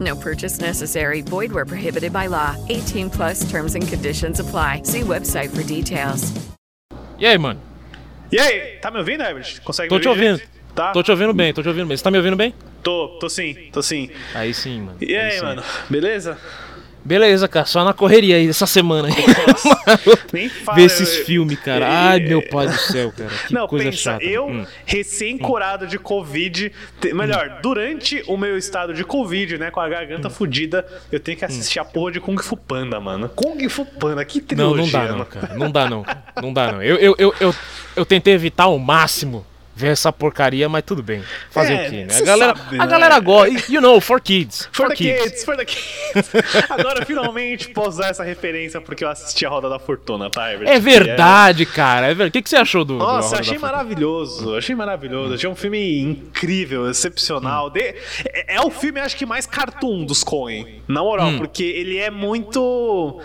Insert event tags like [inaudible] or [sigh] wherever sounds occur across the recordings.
No purchase necessary. Void where prohibited by law. 18 plus terms and conditions apply. See website for details. E aí, mano? E aí, tá me ouvindo, Herbert? Consegue Tô me te ouvir? ouvindo. Tá? Tô te ouvindo bem, tô te ouvindo bem. Você tá me ouvindo bem? Tô, tô sim, tô sim. Aí sim, mano. E aí, sim. mano? Beleza? Beleza, cara, só na correria aí essa semana aí. [laughs] Nem fala. Ver esses eu- filmes, cara. Ai, meu pai do céu, cara. Que Não, coisa pensa, chata. eu, Hum. recém-curado de Covid, te- melhor, durante o meu estado de Covid, né, com a garganta Hum. fudida, eu tenho que assistir a porra de Kung Fu Panda, mano. Kung Fu Panda, que Não, trilogia, não dá não, cara. Não dá não. Não dá não. Eu, eu, eu, eu, eu tentei evitar ao máximo ver essa porcaria, mas tudo bem. Fazer É, o quê, né? A galera, sabe, a né? galera gosta. You know, for kids. For For the kids. kids, for the kids. [laughs] Agora, finalmente, posso usar essa referência porque eu assisti a Roda da Fortuna, tá, Herbert? É verdade, cara. É verdade. O que, que você achou do. Nossa, achei maravilhoso, achei maravilhoso. Achei um filme incrível, excepcional. De- é, é o filme, acho que, mais cartoon dos Coen, na moral, porque ele é muito.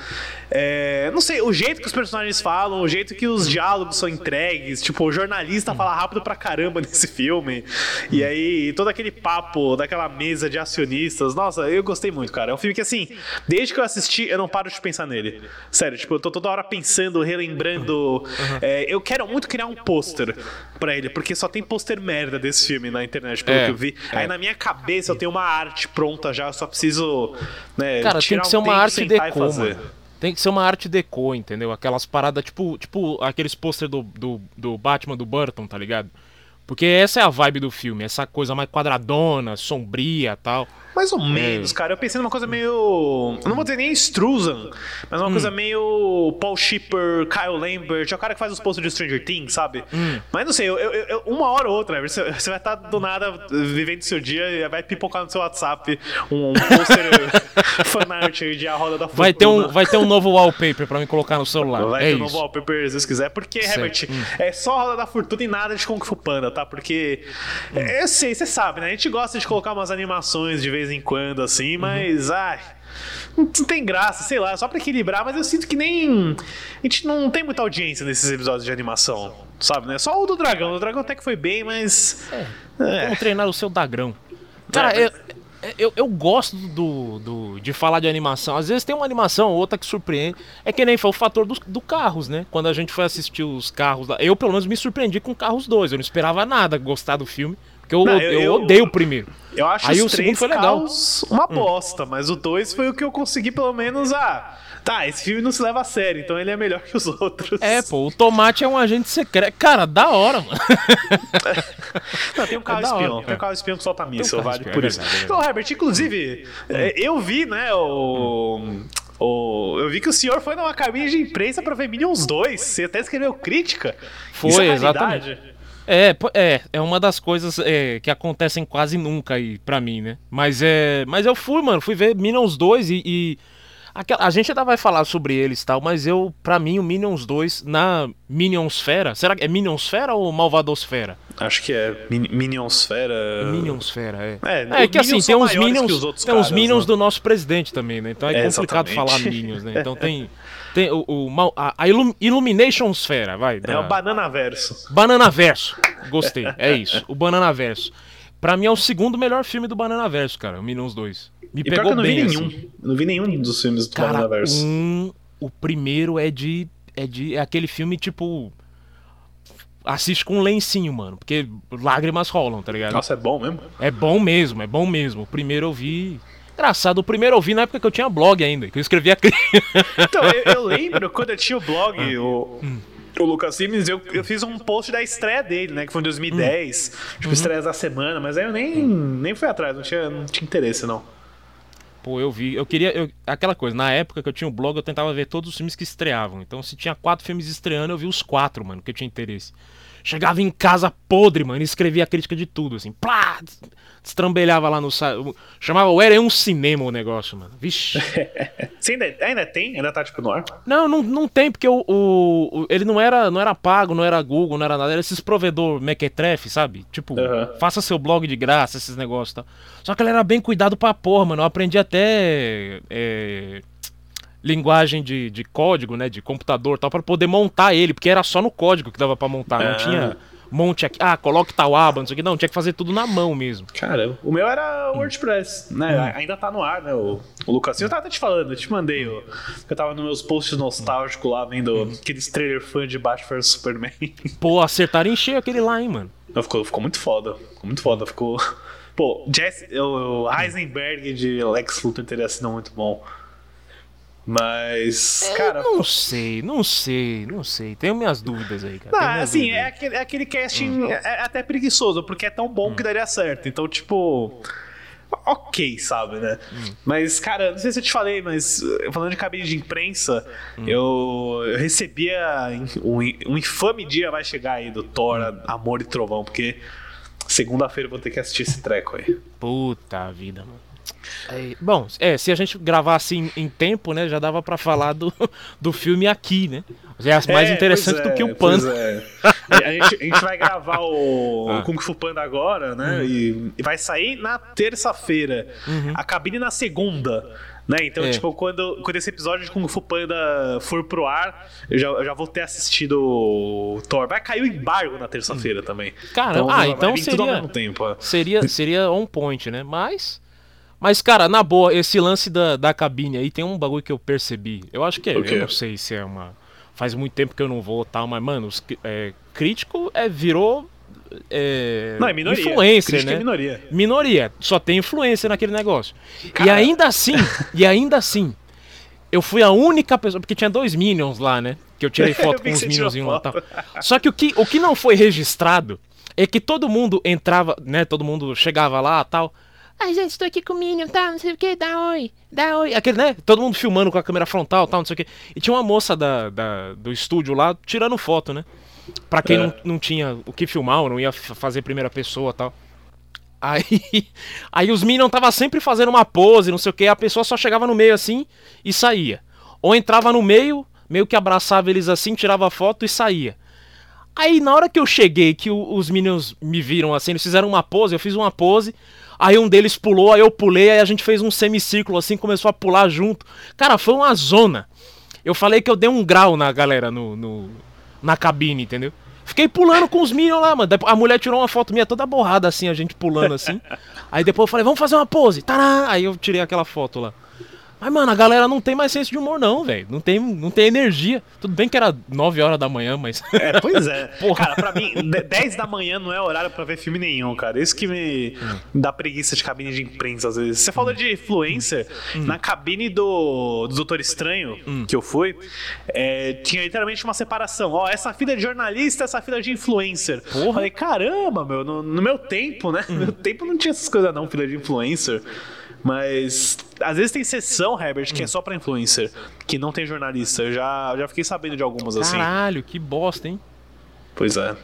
é, não sei, o jeito que os personagens falam, o jeito que os diálogos são entregues. Tipo, o jornalista fala rápido pra caramba nesse filme. E aí, todo aquele papo daquela mesa de acionistas. Nossa, eu gostei muito, cara. É um filme que, assim, desde que eu assisti, eu não paro de pensar nele. Sério, tipo, eu tô toda hora pensando, relembrando. É, eu quero muito criar um pôster pra ele, porque só tem pôster merda desse filme na internet, pelo É, que eu vi. é. Aí na minha cabeça eu tenho uma arte pronta já, eu só preciso. Né, Cara, tem tirar que um ser uma arte deco, fazer. Tem que ser uma arte deco, entendeu? Aquelas paradas, tipo, tipo aqueles pôster do, do, do Batman do Burton, tá ligado? Porque essa é a vibe do filme, essa coisa mais quadradona, sombria tal. Mais ou menos, cara. Eu pensei numa coisa meio. eu Não vou dizer nem Struzan, mas uma coisa meio Paul Shipper, Kyle Lambert, é o cara que faz os posts de Stranger Things, sabe? Mas não sei, eu, eu- eu- uma hora ou outra, você, você vai estar do nada vivendo seu dia e vai pipocar no seu WhatsApp um, um pôster [laughs] fanart de A Roda da Fortuna. Vai ter um, vai ter um novo wallpaper pra me colocar no celular. Vai é ter um isso. novo wallpaper se quiser. Porque, Certo. Herbert, Hum. é só a Roda da Fortuna e nada de Kung Fu Panda, tá? Porque, é, eu sei, você sabe, né? A gente gosta de colocar umas animações de vez em quando, Uhum. assim, mas, ai... Não tem graça, sei lá, só pra equilibrar, mas eu sinto que nem. A gente não tem muita audiência nesses episódios de animação, sabe, né? Só o do dragão. O dragão até que foi bem, mas. É. Como treinar o seu dagrão. Cara, É, eu, eu, eu gosto do, do, de falar de animação. Às vezes tem uma animação ou outra que surpreende. É que nem foi o fator do, do carros, né? Quando a gente foi assistir os carros lá. Eu, pelo menos, me surpreendi com Carros 2. Eu não esperava nada gostar do filme. Porque eu, Não, eu, eu- eu- odeio o primeiro. Eu acho Aí os o segundo foi legal. Hum. uma bosta, mas o dois foi o que eu consegui pelo menos ah, tá, esse filme não se leva a sério, então ele é melhor que os outros. É, pô, o Tomate é um agente secreto. Cara, da hora, mano. [laughs] Não, tem um carro É da hora, espião, cara. tem um carro espião que solta míssil, carro vale espião, por é isso. verdade, é Então, Herbert, inclusive, é, eu vi, né, o... o- eu vi que o senhor foi numa cabine de imprensa pra ver Minions 2. Você até escreveu crítica. Foi, é exatamente. É, é, é uma das coisas é, que acontecem quase nunca aí pra mim, né? Mas é, mas eu fui, mano, fui ver Minions 2 e, e aquela- a gente ainda vai falar sobre eles e tal, mas eu, pra mim, o Minions 2 na Minionsfera, será que é Minionsfera ou Malvadosfera? Acho que é Min Minionsfera. Minionsfera, é. É, É, que assim, tem uns maiores Minions, tem uns Minions né? do nosso presidente também, né? Então é, É, complicado exatamente. falar Minions, né? Então [laughs] tem, tem o, o a, a Illum, Illuminationsfera, vai. É da- o Banana Verso. Banana Verso. Gostei, é isso. O Banana Verso. Pra mim é o segundo melhor filme do Banana Verso, cara. O Minions 2. Me E pegou eu não vi bem, nenhum. assim. Eu não vi nenhum dos filmes do Cara, Banana Verso. um, o primeiro é de, é de. É aquele filme tipo. Assiste com um lencinho, mano. Porque lágrimas rolam, tá ligado? Nossa, é bom mesmo? É bom mesmo, é bom mesmo. O primeiro eu vi. Engraçado, o primeiro eu vi na época que eu tinha blog ainda, que eu escrevia. [laughs] Então, eu, eu lembro quando eu tinha o blog, o- O Lucas Simmons, eu, eu fiz um post da estreia dele, né? Que foi em 2010. Hum. Tipo, estreia da semana, mas aí eu nem, nem fui atrás, não tinha, não tinha interesse, não. Pô, eu vi. Eu queria. eu- aquela coisa, na época que eu tinha o blog, eu tentava ver todos os filmes que estreavam. Então, se tinha quatro filmes estreando, eu vi os quatro, mano, que eu tinha interesse. Chegava em casa podre, mano, e escrevia a crítica de tudo, assim. Plá! Destrambelhava lá no site. Chamava o Era um cinema o negócio, mano. Vixe. [laughs] Você ainda, ainda tem? Ainda tá, tipo, no ar? Não, não, não tem, porque o, o- ele não era, não era pago, não era Google, não era nada. Era esses provedor mequetrefe, sabe? Tipo, Aham. faça seu blog de graça, esses negócios e tal. Só que ele era bem cuidado pra porra, mano. Eu aprendi até é, linguagem de, de código, né? De computador e tal, pra poder montar ele, porque era só no código que dava pra montar. Não Ah. tinha monte aqui. Ah, coloque tal aba, não sei o que. Não, tinha que fazer tudo na mão mesmo. Caramba. O meu era Hum. WordPress, né? Ainda tá no ar, né? O, o Lucas. Eu tava até te falando, eu te mandei. que eu tava nos meus posts nostálgicos lá, vendo Hum. aqueles trailer fã de Batman vs Superman. Pô, acertaram em cheio aquele lá, hein, mano. Não, ficou, ficou muito foda. Ficou muito foda. Ficou. Pô, Jesse, o, o Heisenberg de Lex Luthor teria sido muito bom. Mas, cara. Não sei, não sei, não sei. Tenho minhas dúvidas aí, cara. Ah, assim, é aquele, é aquele casting é, é até preguiçoso, porque é tão bom que daria certo. Então, tipo. Ok, sabe, né? Mas, cara, não sei se eu te falei, mas eh, falando de cabine de imprensa, eu, eu recebia um, um infame dia vai chegar aí do Thor, Amor e Trovão, porque segunda-feira eu vou ter que assistir esse treco aí. Puta vida, mano. É, bom, é, se a gente gravasse em, em tempo, né, já dava pra falar do, [laughs] do filme aqui, né? Já é mais É, interessante pois do que é, o pois Panda. é. A gente, a gente vai gravar o [laughs] Ah. Kung Fu Panda agora, né? Hum. E, e vai sair na terça-feira. A cabine na segunda. Né? Então, Uhum. É. tipo, quando, quando esse episódio de Kung Fu Panda for pro ar, eu já, eu já vou ter assistido o Thor. Vai cair o embargo na terça-feira também. Caramba, ah, então tudo ao seria- mesmo tempo. é. Seria, seria on point, né? Mas. Mas, cara, na boa, esse lance da, da cabine aí tem um bagulho que eu percebi. Eu acho que é. O quê? Eu não sei se é uma. Faz muito tempo que eu não vou tal, mas, mano, os, é, crítico é, virou. É, Não, é minoria. Influencer, Crítica né? é minoria. Minoria. Só tem influência naquele negócio. E Cara. ainda assim, e ainda assim, eu fui a única pessoa. Porque tinha dois Minions lá, né? Que eu tirei [laughs] Eu foto vi com os lá e tal. Só que o que, o que não foi registrado é que todo mundo entrava, né? Todo mundo chegava lá tal. Ai, gente, estou aqui com o Minion, tá? Não sei o que, dá oi, dá oi. Aquele, né? Todo mundo filmando com a câmera frontal, tal, não sei o que. E tinha uma moça da, da- do estúdio lá tirando foto, né? Pra quem É. não, não tinha o que filmar, ou não ia fazer primeira pessoa tal. Aí, [laughs] aí os Minions tava sempre fazendo uma pose, não sei o que, a pessoa só chegava no meio assim e saía. Ou entrava no meio, meio que abraçava eles assim, tirava foto e saía. Aí na hora que eu cheguei, que o- os Minions me viram assim, eles fizeram uma pose, eu fiz uma pose, aí um deles pulou, aí eu pulei, aí a gente fez um semicírculo assim, começou a pular junto. Cara, foi uma zona. Eu falei que eu dei um grau na galera no, no- na cabine, entendeu? Fiquei pulando com os Minions lá, mano. A mulher tirou uma foto minha toda borrada assim, a gente pulando assim. [laughs] Aí depois eu falei, vamos fazer uma pose. Tará! Aí eu tirei aquela foto lá. Mas, mano, a galera não tem mais senso de humor, não, velho. Não tem, não tem energia. Tudo bem que era 9 horas da manhã, mas. [laughs] É, pois é. [laughs] Cara, pra mim, de- 10 da manhã não é horário pra ver filme nenhum, cara. Isso que me me dá preguiça de cabine de imprensa às vezes. Você falou de influencer, na cabine do, do Doutor Estranho, que eu fui, é, tinha literalmente uma separação. Ó, essa fila é de jornalista, essa fila é de influencer. Porra. Falei, caramba, meu, no, no meu tempo, né? No meu tempo não tinha essas coisas não, fila de influencer. Mas às vezes tem sessão, Herbert, que é só pra influencer, que não tem jornalista. Eu já, eu já fiquei sabendo de algumas assim. Caralho, que bosta, hein? Pois é.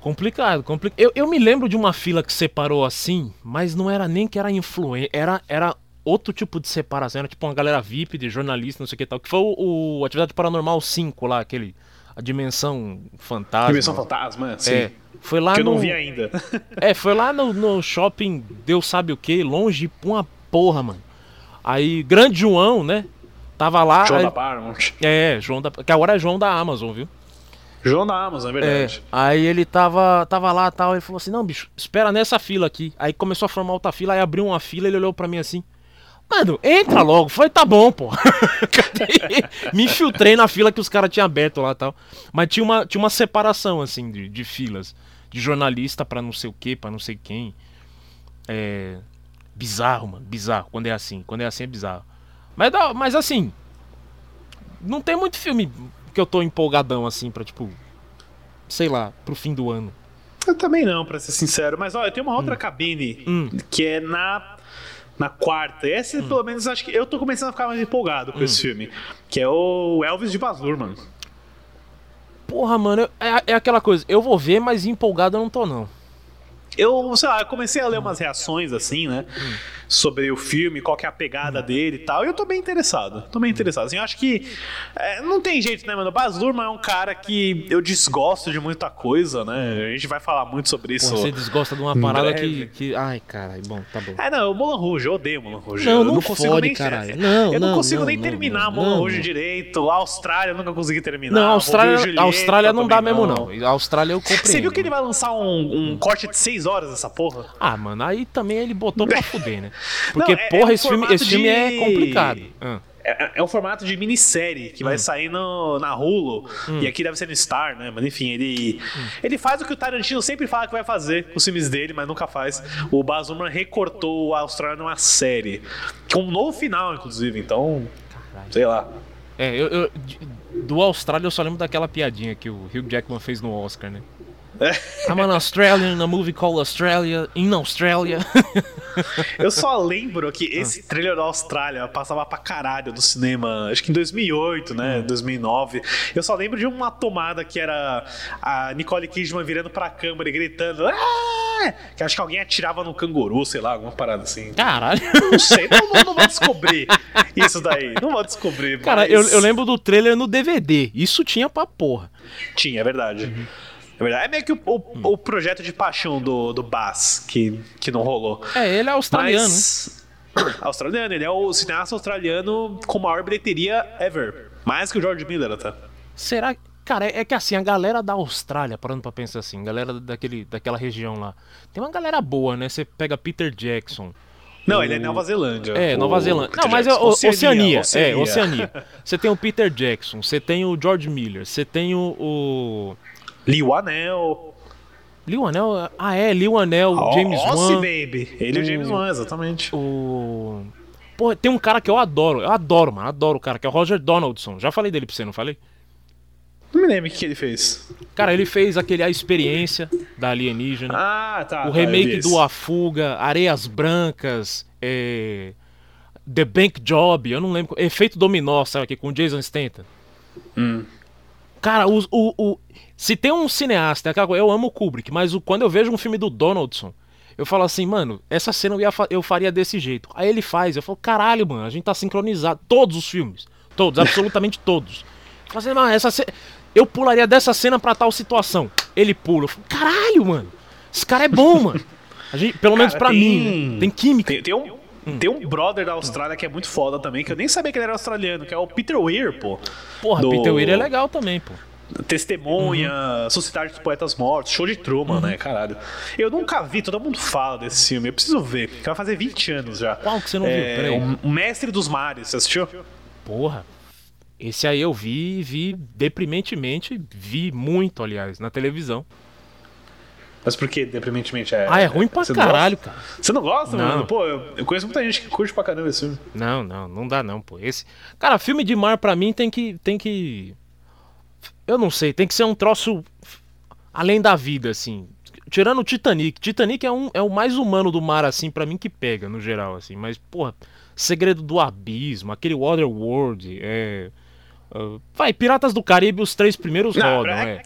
Complicado, complicado. Eu, eu me lembro de uma fila que separou assim, mas não era nem que era influência, era, era outro tipo de separação, era tipo uma galera VIP de jornalista, não sei o que tal, que foi o, o Atividade Paranormal 5 lá, aquele, a Dimensão Fantasma. Dimensão Fantasma, sim. É, foi lá que eu no... não vi ainda. [laughs] É, foi lá no, no shopping, Deus sabe o que, longe uma porra, mano. Aí, Grande João, né, tava lá... João aí- da Paramount. É, João da... que agora é João da Amazon, viu? João da Amazon, é É, verdade. aí ele tava, tava lá tal, ele falou assim, não, bicho, espera nessa fila aqui. Aí começou a formar outra fila, aí abriu uma fila, ele olhou pra mim assim, mano, entra logo. Foi, tá bom, pô. [laughs] Me infiltrei na fila que os caras tinham aberto lá tal. Mas tinha uma, tinha uma separação, assim, de, de filas. De jornalista pra não sei o que, pra não sei quem. É... Bizarro, mano, bizarro. Quando é assim, quando é assim é bizarro. Mas, mas assim, não tem muito filme que eu tô empolgadão assim pra, tipo, sei lá, pro fim do ano. Eu também não, pra ser sincero. Mas olha, tem uma outra cabine Hum. que é na. Na quarta. Essa, pelo menos, acho que eu tô começando a ficar mais empolgado com esse filme. Que é o Elvis de Baz Luhrmann. Porra, mano, eu- é, é aquela coisa, eu vou ver, mas empolgado eu não tô, não. Eu, sei lá, comecei a ler umas reações assim, né? Sobre o filme, qual que é a pegada dele e tal. E eu tô bem interessado. Tô bem interessado. Assim, eu acho que. é, não tem jeito, né, mano? O Baz Luhrmann é um cara que eu desgosto de muita coisa, né? A gente vai falar muito sobre isso. Porra, você desgosta de uma parada que, que. Ai, caralho, bom, tá bom. É, não, o Moulin Rouge, eu odeio o Moulin Rouge. Não, eu não não consigo fode, nem caralho. Não, Eu não, não, consigo não, nem terminar não, não, Rouge direito. A Austrália eu nunca consegui terminar. Não, a Austrália, e a Austrália Julieta não dá mesmo, não. A Austrália eu compreendo. Você viu que ele vai lançar um, um corte de 6 horas dessa porra? Ah, mano, aí também ele botou pra fuder, né? Porque, Não, é- porra, é um esse, filme, esse filme é complicado. Ah. É, é um formato de minissérie que vai Hum. sair no, na Hulu. E aqui deve ser no Star, né? Mas enfim, ele, Hum. ele faz o que o Tarantino sempre fala que vai fazer com os filmes dele, mas nunca faz. O Baz Luhrmann recortou a Austrália numa série. Com um novo final, inclusive. Então, sei lá. É, eu, eu- do Austrália eu só lembro daquela piadinha que o Hugh Jackman fez no Oscar, né? É. I'm an Australian in a movie called Australia, in Australia. [laughs] Eu só lembro que Ah. esse trailer da Austrália passava pra caralho no cinema, acho que em 2008, Hum. né? 2009. Eu só lembro de uma tomada que era a Nicole Kidman virando pra câmera e gritando. "Ah!" Que acho que alguém atirava no canguru, sei lá, alguma parada assim. Caralho. Não sei, não, não, não vou descobrir isso daí. Não vou descobrir. Cara, mas eu, eu lembro do trailer no DVD. Isso tinha pra porra. Tinha, é verdade. É verdade. É meio que o, o- o projeto de paixão do, do Bass que, que não rolou. É, ele é australiano? Mas... [clears throat] Australiano, ele é o cineasta australiano com maior bilheteria ever. Mais que o George Miller até. Será que. Cara, é é que assim, a galera da Austrália, parando pra pensar assim, galera daquele, daquela região lá. Tem uma galera boa, né? Você pega Peter Jackson. Não, ele é Nova Zelândia. É, O Nova Zelândia. Peter Não, mas é o- Oceania. É, Oceania. Você tem o Peter Jackson, você tem o George Miller, você tem o. Liu Anel. Lil Anel. Ah, é, Lil Anel, o James Ossie, Wan. baby. Ele e o James Wan, exatamente. O. Pô, tem um cara que eu adoro, eu adoro, mano, adoro o cara, que é o Roger Donaldson. Já falei dele pra você, não falei? Não me lembro o que, que ele fez. Cara, ele fez aquele A Experiência da Alienígena. Ah, tá. o tá, remake vi do. A Fuga, Areias Brancas, é, The Bank Job, eu não lembro. Efeito Dominó, sabe aqui, com o Jason Statham. Hum. Cara, o, o, o- se tem um cineasta, é eu amo o Kubrick, mas o- quando eu vejo um filme do Donaldson, eu falo assim, mano, essa cena eu, ia eu faria desse jeito. Aí ele faz, eu falo, caralho, mano, a gente tá sincronizado. Todos os filmes. Todos, absolutamente todos. Eu falo assim, mano, essa ce- Eu pularia dessa cena pra tal situação. Ele pula. Eu falo, caralho, mano. Esse cara é bom, mano. A gente, pelo menos Cara, pra tem- mim, né? Tem química. Tem, tem um, Hum. tem um brother da Austrália que é muito foda também, que eu nem sabia que ele era australiano, que é o Peter Weir, pô. Porra, do- Peter Weir é legal também, pô. Testemunha, Uhum. Sociedade dos Poetas Mortos, Show de Truman, né, caralho. Eu nunca vi, todo mundo fala desse filme, eu preciso ver, vai fazer 20 anos já. Qual que você não viu? é, Peraí. O Mestre dos Mares, você assistiu? Porra. Esse aí eu vi, vi deprimentemente, vi muito, aliás, na televisão. Mas por que deprimentemente é? Ah, é ruim pra você não caralho, cara. Você não gosta, Não. mano? Pô, eu, eu conheço muita gente que curte pra caramba esse filme. Não, não, não dá não, pô. Esse, cara, filme de mar pra mim tem que tem que eu não sei, tem que ser um troço além da vida assim. Tirando o Titanic. Titanic é um é o mais humano do mar assim pra mim que pega no geral assim, mas porra, Segredo do Abismo, aquele Waterworld, é ah, vai, Piratas do Caribe, os três primeiros Não, rodam, é, é.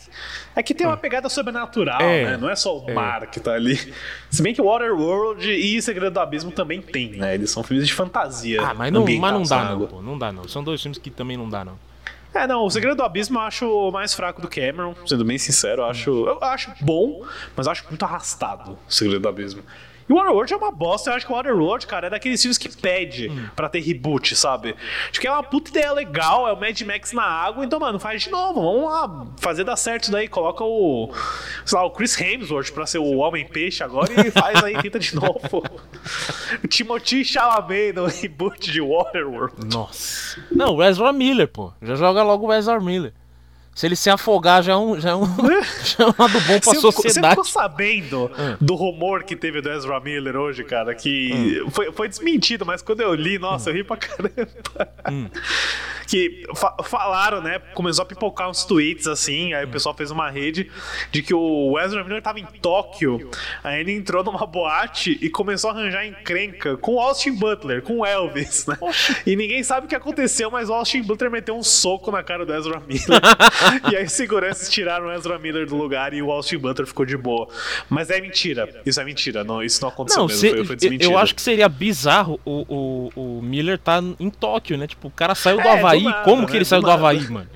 é que tem uma pegada sobrenatural, É, né? Não é só o é. mar que tá ali. Se bem que Waterworld e Segredo do Abismo também tem, né? Eles são filmes de fantasia. Ah, mas não, mas não dá não, pô, não dá não. São dois filmes que também não dá não. É, não, o Segredo do Abismo eu acho mais fraco do Cameron, sendo bem sincero. Eu acho, eu acho bom, mas acho muito arrastado o Segredo do Abismo. E o Waterworld é uma bosta. Eu acho que o Waterworld, cara, é daqueles filmes que pede pra ter reboot, sabe? Acho que é uma puta ideia legal, é o Mad Max na água, então, mano, faz de novo. Vamos lá fazer dar certo isso daí. Coloca o, sei lá, o Chris Hemsworth pra ser o Homem-Peixe agora e faz aí, tenta de [laughs] novo. o Timothy Chalamet no reboot de Waterworld. Nossa. Não, o Ezra Miller, pô. Já joga logo o Ezra Miller. Se ele se afogar, já é um, já é um, [laughs] já é um lado bom pra Você ficou- Você sociedade. ficou sabendo Hum. do rumor que teve do Ezra Miller hoje, cara? Que Hum. foi, foi desmentido, mas quando eu li, nossa, eu ri pra caramba. [laughs] Que fa falaram, né? Começou a pipocar uns tweets assim, aí o pessoal fez uma rede de que o Ezra Miller tava em Tóquio, aí ele entrou numa boate e começou a arranjar encrenca com o Austin Butler, com o Elvis, né? E ninguém sabe o que aconteceu, mas o Austin Butler meteu um soco na cara do Ezra Miller. [laughs] e aí seguranças tiraram o Ezra Miller do lugar e o Austin Butler ficou de boa. Mas é mentira. Isso é mentira. Não, isso não aconteceu Não, mesmo. se- foi, foi desmentido. eu acho que seria bizarro o, o, o Miller tá em Tóquio, né? Tipo, o cara saiu do É, do Havaí. nada, Como né? que ele Do saiu do. Havaí, mano?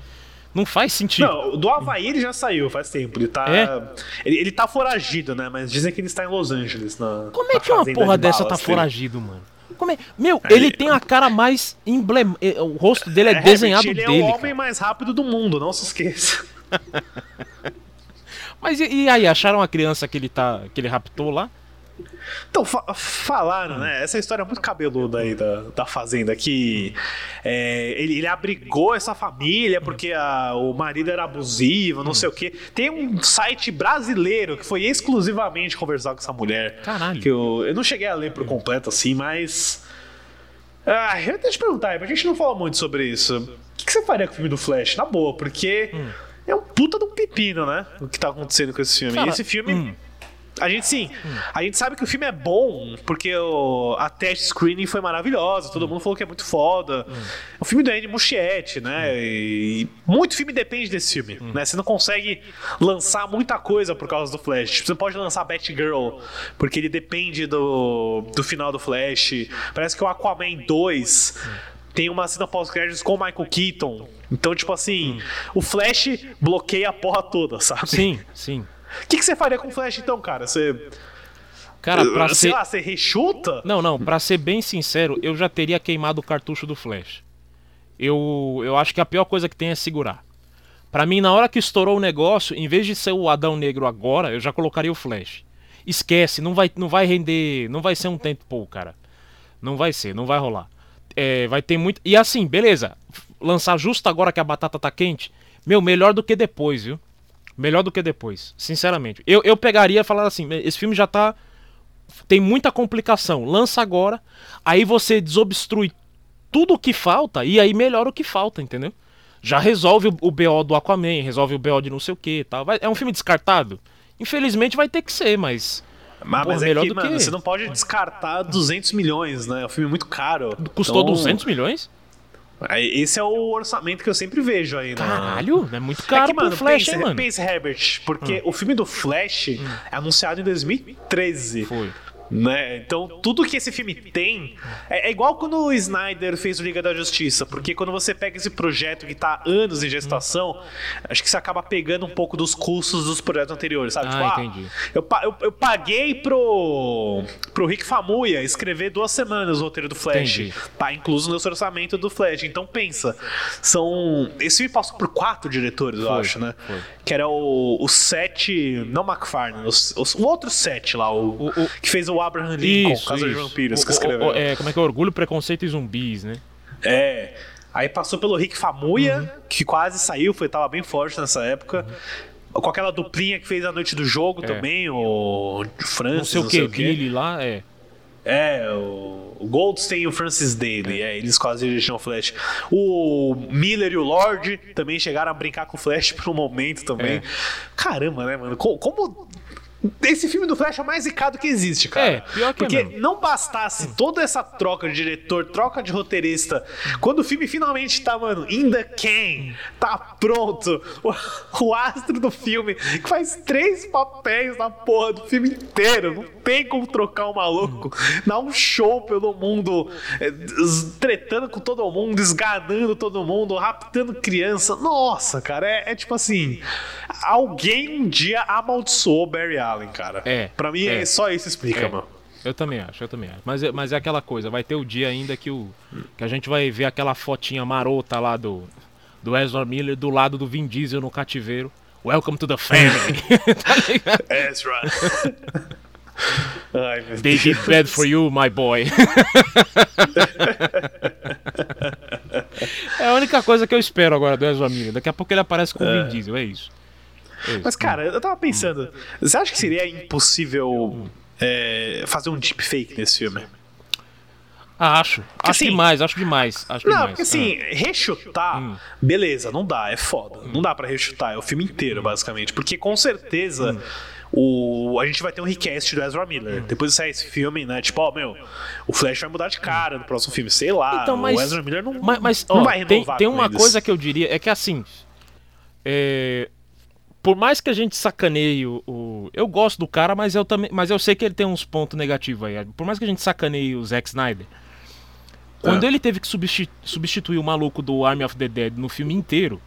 Não faz sentido. Não, do Havaí ele já saiu faz tempo. Ele tá. É? Ele, ele tá foragido, né? Mas dizem que ele está em Los Angeles. Na, Como é que uma porra de dessa tá balas dele. foragido, mano? Como é? Meu, ele tem a cara mais emblem... eh, O rosto dele é, É, desenhado ele dele. é o homem cara. mais rápido do mundo, não se esqueça. [laughs] Mas e, e aí, acharam a criança que ele tá. que ele raptou lá? Então, fa falaram, né? Essa história é muito cabeluda aí da, da Fazenda, que é, ele, ele abrigou essa família porque a- o marido era abusivo, não sei o quê. Tem um site brasileiro que foi exclusivamente conversar com essa mulher. Caralho. Que eu, eu não cheguei a ler por completo assim, mas. Ah, eu até te perguntar, a gente não fala muito sobre isso. O que, que você faria com o filme do Flash? Na boa, porque é um puta de um pepino, né? O que tá acontecendo com esse filme. Cara, e esse filme. A gente sim, a gente sabe que o filme é bom porque o, a test screening foi maravilhosa, todo mundo falou que é muito foda. O filme do Andy Muschietti, né? E muito filme depende desse filme, né? Você não consegue lançar muita coisa por causa do Flash. Você pode lançar Batgirl porque ele depende do, do final do Flash. Parece que o Aquaman 2 tem uma cena pós-créditos com o Michael Keaton. Então, tipo assim, o Flash bloqueia a porra toda, sabe? Sim, sim. O que, que você faria com o Flash então, cara? Você. Cara, pra sei ser. lá, você rechuta? Não, não, pra ser bem sincero, eu já teria queimado o cartucho do Flash. Eu, eu acho que a pior coisa que tem é segurar. Pra mim, na hora que estourou o negócio, em vez de ser o Adão Negro agora, eu já colocaria o Flash. Esquece, não vai, não vai render, não vai ser um tempo, cara. Não vai ser, não vai rolar. É, vai ter muito. E assim, beleza. Lançar justo agora que a batata tá quente, meu, melhor do que depois, viu? Melhor do que depois, sinceramente. Eu, eu pegaria e falar assim: esse filme já tá tem muita complicação. Lança agora, aí você desobstrui tudo o que falta e aí melhora o que falta, entendeu? Já resolve o, o BO do Aquaman, resolve o BO de não sei o que tal. Vai- é um filme descartado? Infelizmente vai ter que ser, mas. Mas, Pô, mas é melhor que, do mano, que- você não pode descartar 200 milhões, né? É um filme muito caro. Custou Então, 200 milhões? Esse é o orçamento que eu sempre vejo aí, né? Caralho, é muito É caro que, mano, Flash, pensa, hein, mano? Hum. pensa, Herbert, porque o filme do Flash é anunciado em 2013. Foi. Né? Então, tudo que esse filme tem é, é igual quando o Snyder fez o Liga da Justiça, porque quando você pega esse projeto que tá há anos em gestação, acho que você acaba pegando um pouco dos custos dos projetos anteriores, sabe? Ah, Tipo, entendi. eu, pa- eu, eu paguei pro, pro Rick Famuya escrever duas semanas o roteiro do Flash. Entendi. Tá incluso nesse orçamento do Flash. Então pensa, são. Esse filme passou por quatro diretores, eu Foi, acho, né? foi. Que era o, o Sete. Não McFarlane, os- os- o, outro Sete lá, o, O- o- que fez o Abraham Lincoln, Isso, Casa de isso. Vampiros, que O- o- escreveu. o- é, como é que é? Orgulho, Preconceito e Zumbis, né? É. Aí passou pelo Rick Famuya, Uhum. que quase saiu, foi, tava bem forte nessa época. Com aquela duplinha que fez a noite do jogo É. também, o Francis, Não sei o que, Billy lá, é. É, o, o Goldstein e o Francis Daly, é, eles quase dirigiam o Flash. O Miller e o Lord também chegaram a brincar com o Flash [laughs] por um momento também. É. Caramba, né, mano? Co- Como. Esse filme do Flash é o mais zicado que existe, cara. É, pior que é Porque mesmo. não bastasse toda essa troca de diretor, troca de roteirista, quando o filme finalmente tá, mano, in the can, tá pronto, o, [laughs] o astro do filme, que faz três papéis na porra do filme inteiro, não tem como trocar o maluco, dá um show pelo mundo, é, tretando com todo mundo, esganando todo mundo, raptando criança, nossa, cara, é, é tipo assim, alguém um dia amaldiçoou Barry Allen, cara. É, Pra mim, é, é. só isso explica, É. mano. Eu também acho, eu também acho. Mas, é- mas é aquela coisa, vai ter o dia ainda que, o, que a gente vai ver aquela fotinha marota lá do, do Ezra Miller do lado do Vin Diesel no cativeiro. Welcome to the family. [laughs] [laughs] tá ligado? Ezra. [laughs] Ai, meu They did bad for you, my boy. é a única coisa que eu espero agora do Ezra Miller. Daqui a pouco ele aparece com o Vin Diesel, é isso. É isso. Mas, cara, eu tava pensando, você acha que seria impossível é, fazer um deepfake nesse filme? Acho. Acho assim- demais, acho demais. Acho Não, demais. porque assim, Ah. rechutar, Hum. beleza, não dá, é foda. Não dá pra rechutar, é o filme Hum. inteiro, basicamente. Porque com certeza. O, a gente vai ter um request do Ezra Miller. Hum. Depois de sair esse filme, né? Tipo, ó, meu, o Flash vai mudar de cara no próximo filme, sei lá. Então, mas, o Ezra Miller não, mas, mas, não ó, vai tem, renovar tem com uma eles. coisa que eu diria, é que assim, é, por mais que a gente sacaneie o, o- eu gosto do cara, mas eu também, mas eu sei que ele tem uns pontos negativos aí. Por mais que a gente sacaneie o Zack Snyder, quando É. ele teve que substi- substituir o maluco do Army of the Dead no filme inteiro,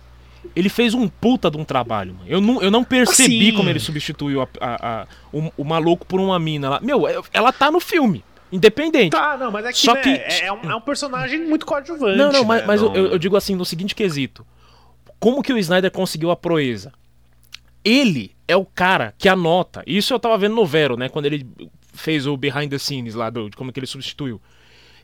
ele fez um puta de um trabalho. Mano. Eu não, eu não percebi Assim. como ele substituiu a- a- a- o, o maluco por uma mina lá. Meu, é- ela tá no filme, independente. Tá, não, mas é que, Só né, que- é, é um, é um personagem muito coadjuvante. Não, não, mas, né? mas Não- eu- eu digo assim, no seguinte quesito. Como que o Snyder conseguiu a proeza? Ele é o cara que anota. Isso eu tava vendo no Vero, né? Quando ele fez o behind the scenes lá, do, de como que ele substituiu.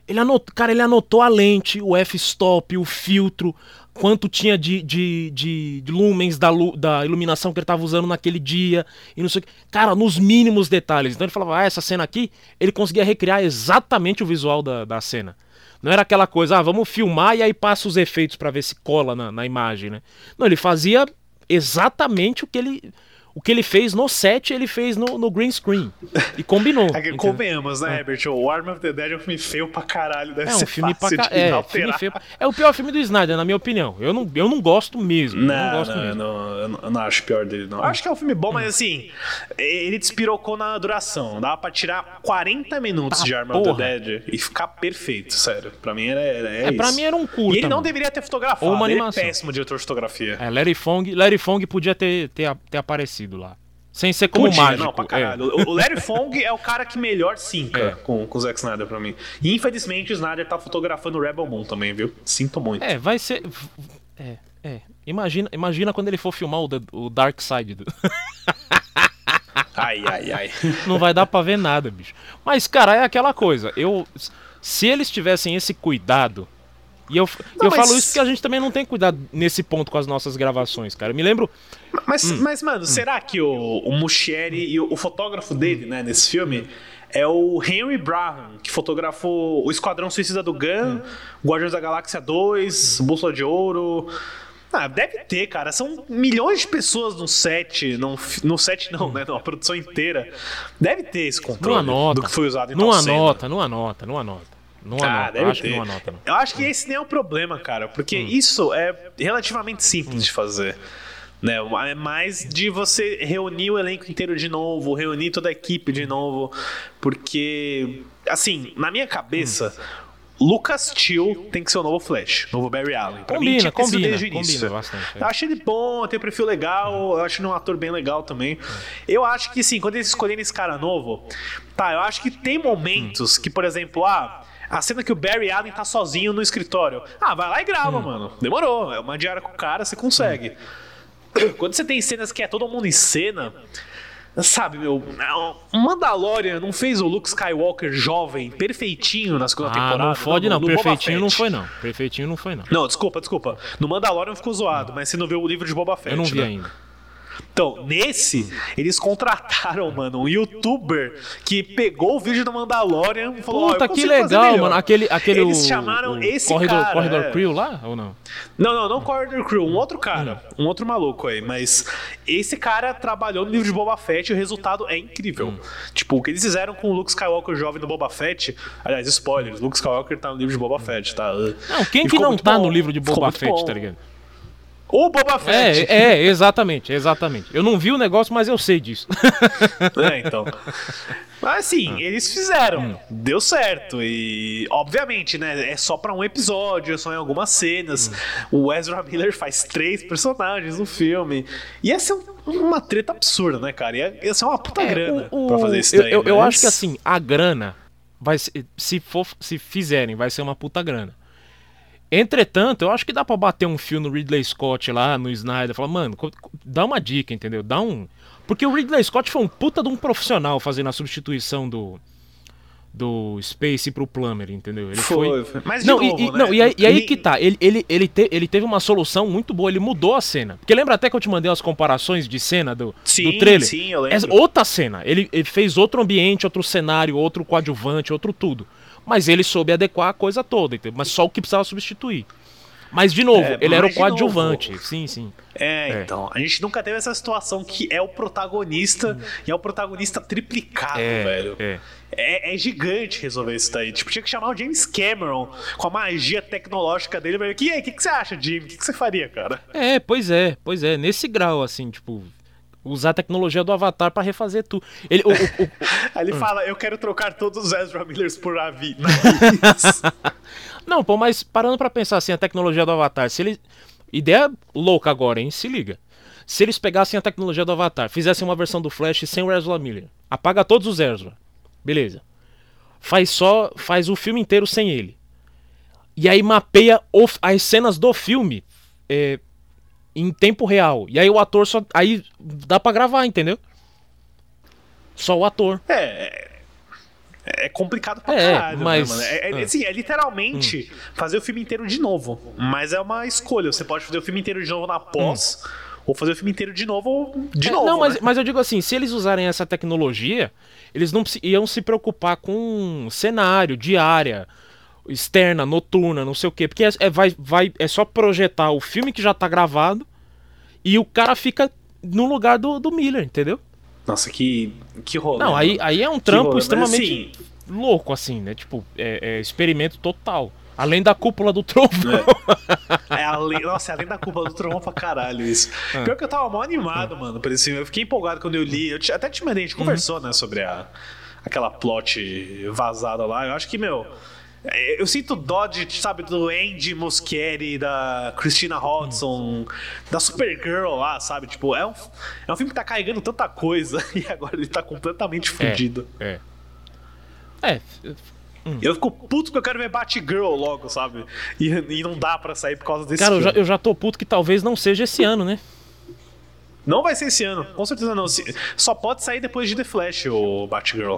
Ele anotou, cara, ele anotou a lente, o f-stop, o filtro, quanto tinha de, de, de, de lumens da, lu- da iluminação que ele tava usando naquele dia, e não sei o que. Cara, nos mínimos detalhes. Então ele falava, ah, essa cena aqui, ele conseguia recriar exatamente o visual da, da cena. Não era aquela coisa, ah, vamos filmar e aí passa os efeitos pra ver se cola na, na imagem, né? Não, ele fazia exatamente o que ele, o que ele fez no set, ele fez no, no green screen. E combinou. [laughs] É convenhamos, né, Herbert? O Arm of the Dead é um filme feio pra caralho. Deve É um filme pra ca... é, filme feio. É o pior filme do Snyder, na minha opinião. Eu não, eu não gosto mesmo. eu não Não, gosto não, mesmo. não, eu não, eu não acho pior dele, não. Acho que é um filme bom, mas assim, ele despirocou na duração. Dava pra tirar 40 minutos Tá, de Arm of the porra. Dead e ficar perfeito, sério. Pra mim era, era é, É, pra isso. mim era um curta, E ele não deveria ter fotografado. Ou uma ele animação. é péssimo diretor de fotografia. É, Larry Fong, Larry Fong podia ter, ter, ter aparecido lá. Sem ser como Podia, mágico. não, pra é. caralho. O- O Larry Fong é o cara que melhor sinca É. com, com o Zack Snyder pra mim. E infelizmente o Snyder tá fotografando o Rebel Moon também, viu? Sinto muito. É, vai ser. É, é. Imagina, imagina quando ele for filmar o, o Dark Side. do- [laughs] Ai, ai, ai. Não vai dar pra ver nada, bicho. Mas, cara, é aquela coisa. Eu. Se eles tivessem esse cuidado. E eu, Não, eu mas- falo isso porque a gente também não tem cuidado nesse ponto com as nossas gravações, cara. Eu me lembro. Mas, Hum. mas mano, será que o, o Muschieri e o, o fotógrafo dele, né, nesse filme, é o Henry Braham, que fotografou o Esquadrão Suicida do Hum. Gun, Guardiões da Galáxia 2, Bússola de Ouro. Ah, deve ter, cara. São milhões de pessoas no set, no, no set não, né, na produção inteira. Deve ter esse controle anota. do que foi usado em Não anota, não anota, não anota. Não Ah, anota. acho ter. que não anota, não. Eu acho que esse nem é o problema, cara, porque Hum. isso é relativamente simples de fazer. Né? É mais de você reunir o elenco inteiro de novo, reunir toda a equipe de novo, porque, assim, na minha cabeça, Lucas Till tem que ser o novo Flash, novo Barry Allen. Pra mim, Combina, tinha que combina, desde o início. combina bastante, é. Eu acho ele bom, tem um perfil legal, eu acho ele um ator bem legal também. Eu acho que, sim, quando eles escolherem esse cara novo, tá, eu acho que tem momentos que, por exemplo, ah. A cena que o Barry Allen tá sozinho no escritório. Ah, vai lá e grava, mano. Demorou. É uma diária com o cara, você consegue. Quando você tem cenas que é todo mundo em cena, sabe, meu, o Mandalorian não fez o Luke Skywalker jovem, perfeitinho na segunda Ah, temporada. não fode não. Perfeitinho não foi, não. Perfeitinho não foi, não. Não, desculpa, desculpa. No Mandalorian ficou zoado, mas você não viu o livro de Boba Fett. Eu não vi né? ainda. Então, nesse, eles contrataram, mano, um youtuber que pegou o vídeo do Mandalorian e falou: "Ó, eu Puta, que consigo fazer legal, melhor." mano. Aquele, aquele Eles chamaram o esse cara. Corridor é. Crew lá ou não? Não, não, não Corridor Crew, um outro cara, um outro maluco aí, mas esse cara trabalhou no livro de Boba Fett e o resultado é incrível. Hum. Tipo, o que eles fizeram com o Luke Skywalker jovem do Boba Fett, aliás, spoilers, Luke Skywalker tá no livro de Boba Fett, tá? Não, quem que não tá bom, no livro de Boba Fett, bom. tá ligado? O Boba Fett. É, é, exatamente, exatamente. Eu não vi o negócio, mas eu sei disso. [laughs] É, então. Mas assim, Ah. eles fizeram. Hum. Deu certo. E, obviamente, né? É só pra um episódio, é só em algumas cenas. Hum. O Ezra Miller faz três personagens no filme. Ia ser um- uma treta absurda, né, cara? Ia, ia ser uma puta grana É, O- o- pra fazer isso eu, daí. eu, eu mas- acho que assim, a grana vai ser, se for se fizerem, vai ser uma puta grana. Entretanto, eu acho que dá pra bater um fio no Ridley Scott lá, no Snyder, falar, mano, dá uma dica, entendeu? Dá um. Porque o Ridley Scott foi um puta de um profissional fazendo a substituição do do Space pro Plummer, entendeu? Ele Foi, foi. Mas não, novo, e, né? não, e aí, e aí que tá, ele, ele, ele, te- ele teve uma solução muito boa, ele mudou a cena. Porque lembra até que eu te mandei as comparações de cena do, Sim, do trailer? sim, eu lembro. Essa- outra cena. Ele, ele fez outro ambiente, outro cenário, outro coadjuvante, outro tudo. Mas ele soube adequar a coisa toda, entendeu? Mas só o que precisava substituir. Mas, de novo, É, ele era o mas de novo. coadjuvante. Sim, sim. É, É. então. A gente nunca teve essa situação que é o protagonista e é o protagonista triplicado, É, velho. é. É, é gigante resolver isso daí. Tipo, tinha que chamar o James Cameron com a magia tecnológica dele. velho. E aí, o que, que você acha, Jim? O que, que você faria, cara? É, pois é, pois é. Nesse grau, assim, tipo, usar a tecnologia do Avatar pra refazer tudo. Ele, o- o- o- [laughs] ele fala: Eu quero trocar todos os Ezra Millers por Avi. [laughs] Não, pô, mas parando pra pensar assim, a tecnologia do Avatar, se ele. Ideia louca agora, hein? Se liga. Se eles pegassem a tecnologia do Avatar, fizessem uma versão do Flash sem o Ezra Miller, apaga todos os Ezra. Beleza. Faz só. Faz o filme inteiro sem ele. E aí mapeia o- as cenas do filme é, em tempo real. E aí o ator só. Aí dá pra gravar, entendeu? Só o ator. É. É complicado pra É, caralho, mas- né, mano? É, é, assim, é literalmente fazer o filme inteiro de novo. Mas é uma escolha. Você pode fazer o filme inteiro de novo na pós, ou fazer o filme inteiro de novo de É, novo. Não, mas, né? mas eu digo assim, se eles usarem essa tecnologia, eles não iam se preocupar com cenário, diária, externa, noturna, não sei o quê. Porque é, é- vai, vai, é só projetar o filme que já tá gravado e o cara fica no lugar do, do Miller, entendeu? Nossa, que, que rolê. Não, aí, aí é um trampo rolê, extremamente louco, assim, né? Tipo, é, é experimento total. Além da cúpula do trovão. É além, nossa, é além da culpa do trovão pra caralho isso. Ah. [laughs] Pior que eu tava mó animado, mano, por esse filme. Eu fiquei empolgado quando eu li. Eu te- até te mandei, a gente Uhum. conversou, né, sobre a, aquela plot vazada lá. Eu acho que, meu. É, Eu sinto dó de, sabe, do Andy Muschietti, da Christina Hodson, da Supergirl lá, sabe? Tipo, é um, é um filme que tá carregando tanta coisa [laughs] e agora ele tá completamente fudido. É. É, Eu fico puto porque eu quero ver Batgirl logo, sabe? E, e não dá pra sair por causa desse cara, eu já, eu já tô puto que talvez não seja esse ano, né? Não vai ser esse ano, com certeza não. Só pode sair depois de The Flash, o Batgirl.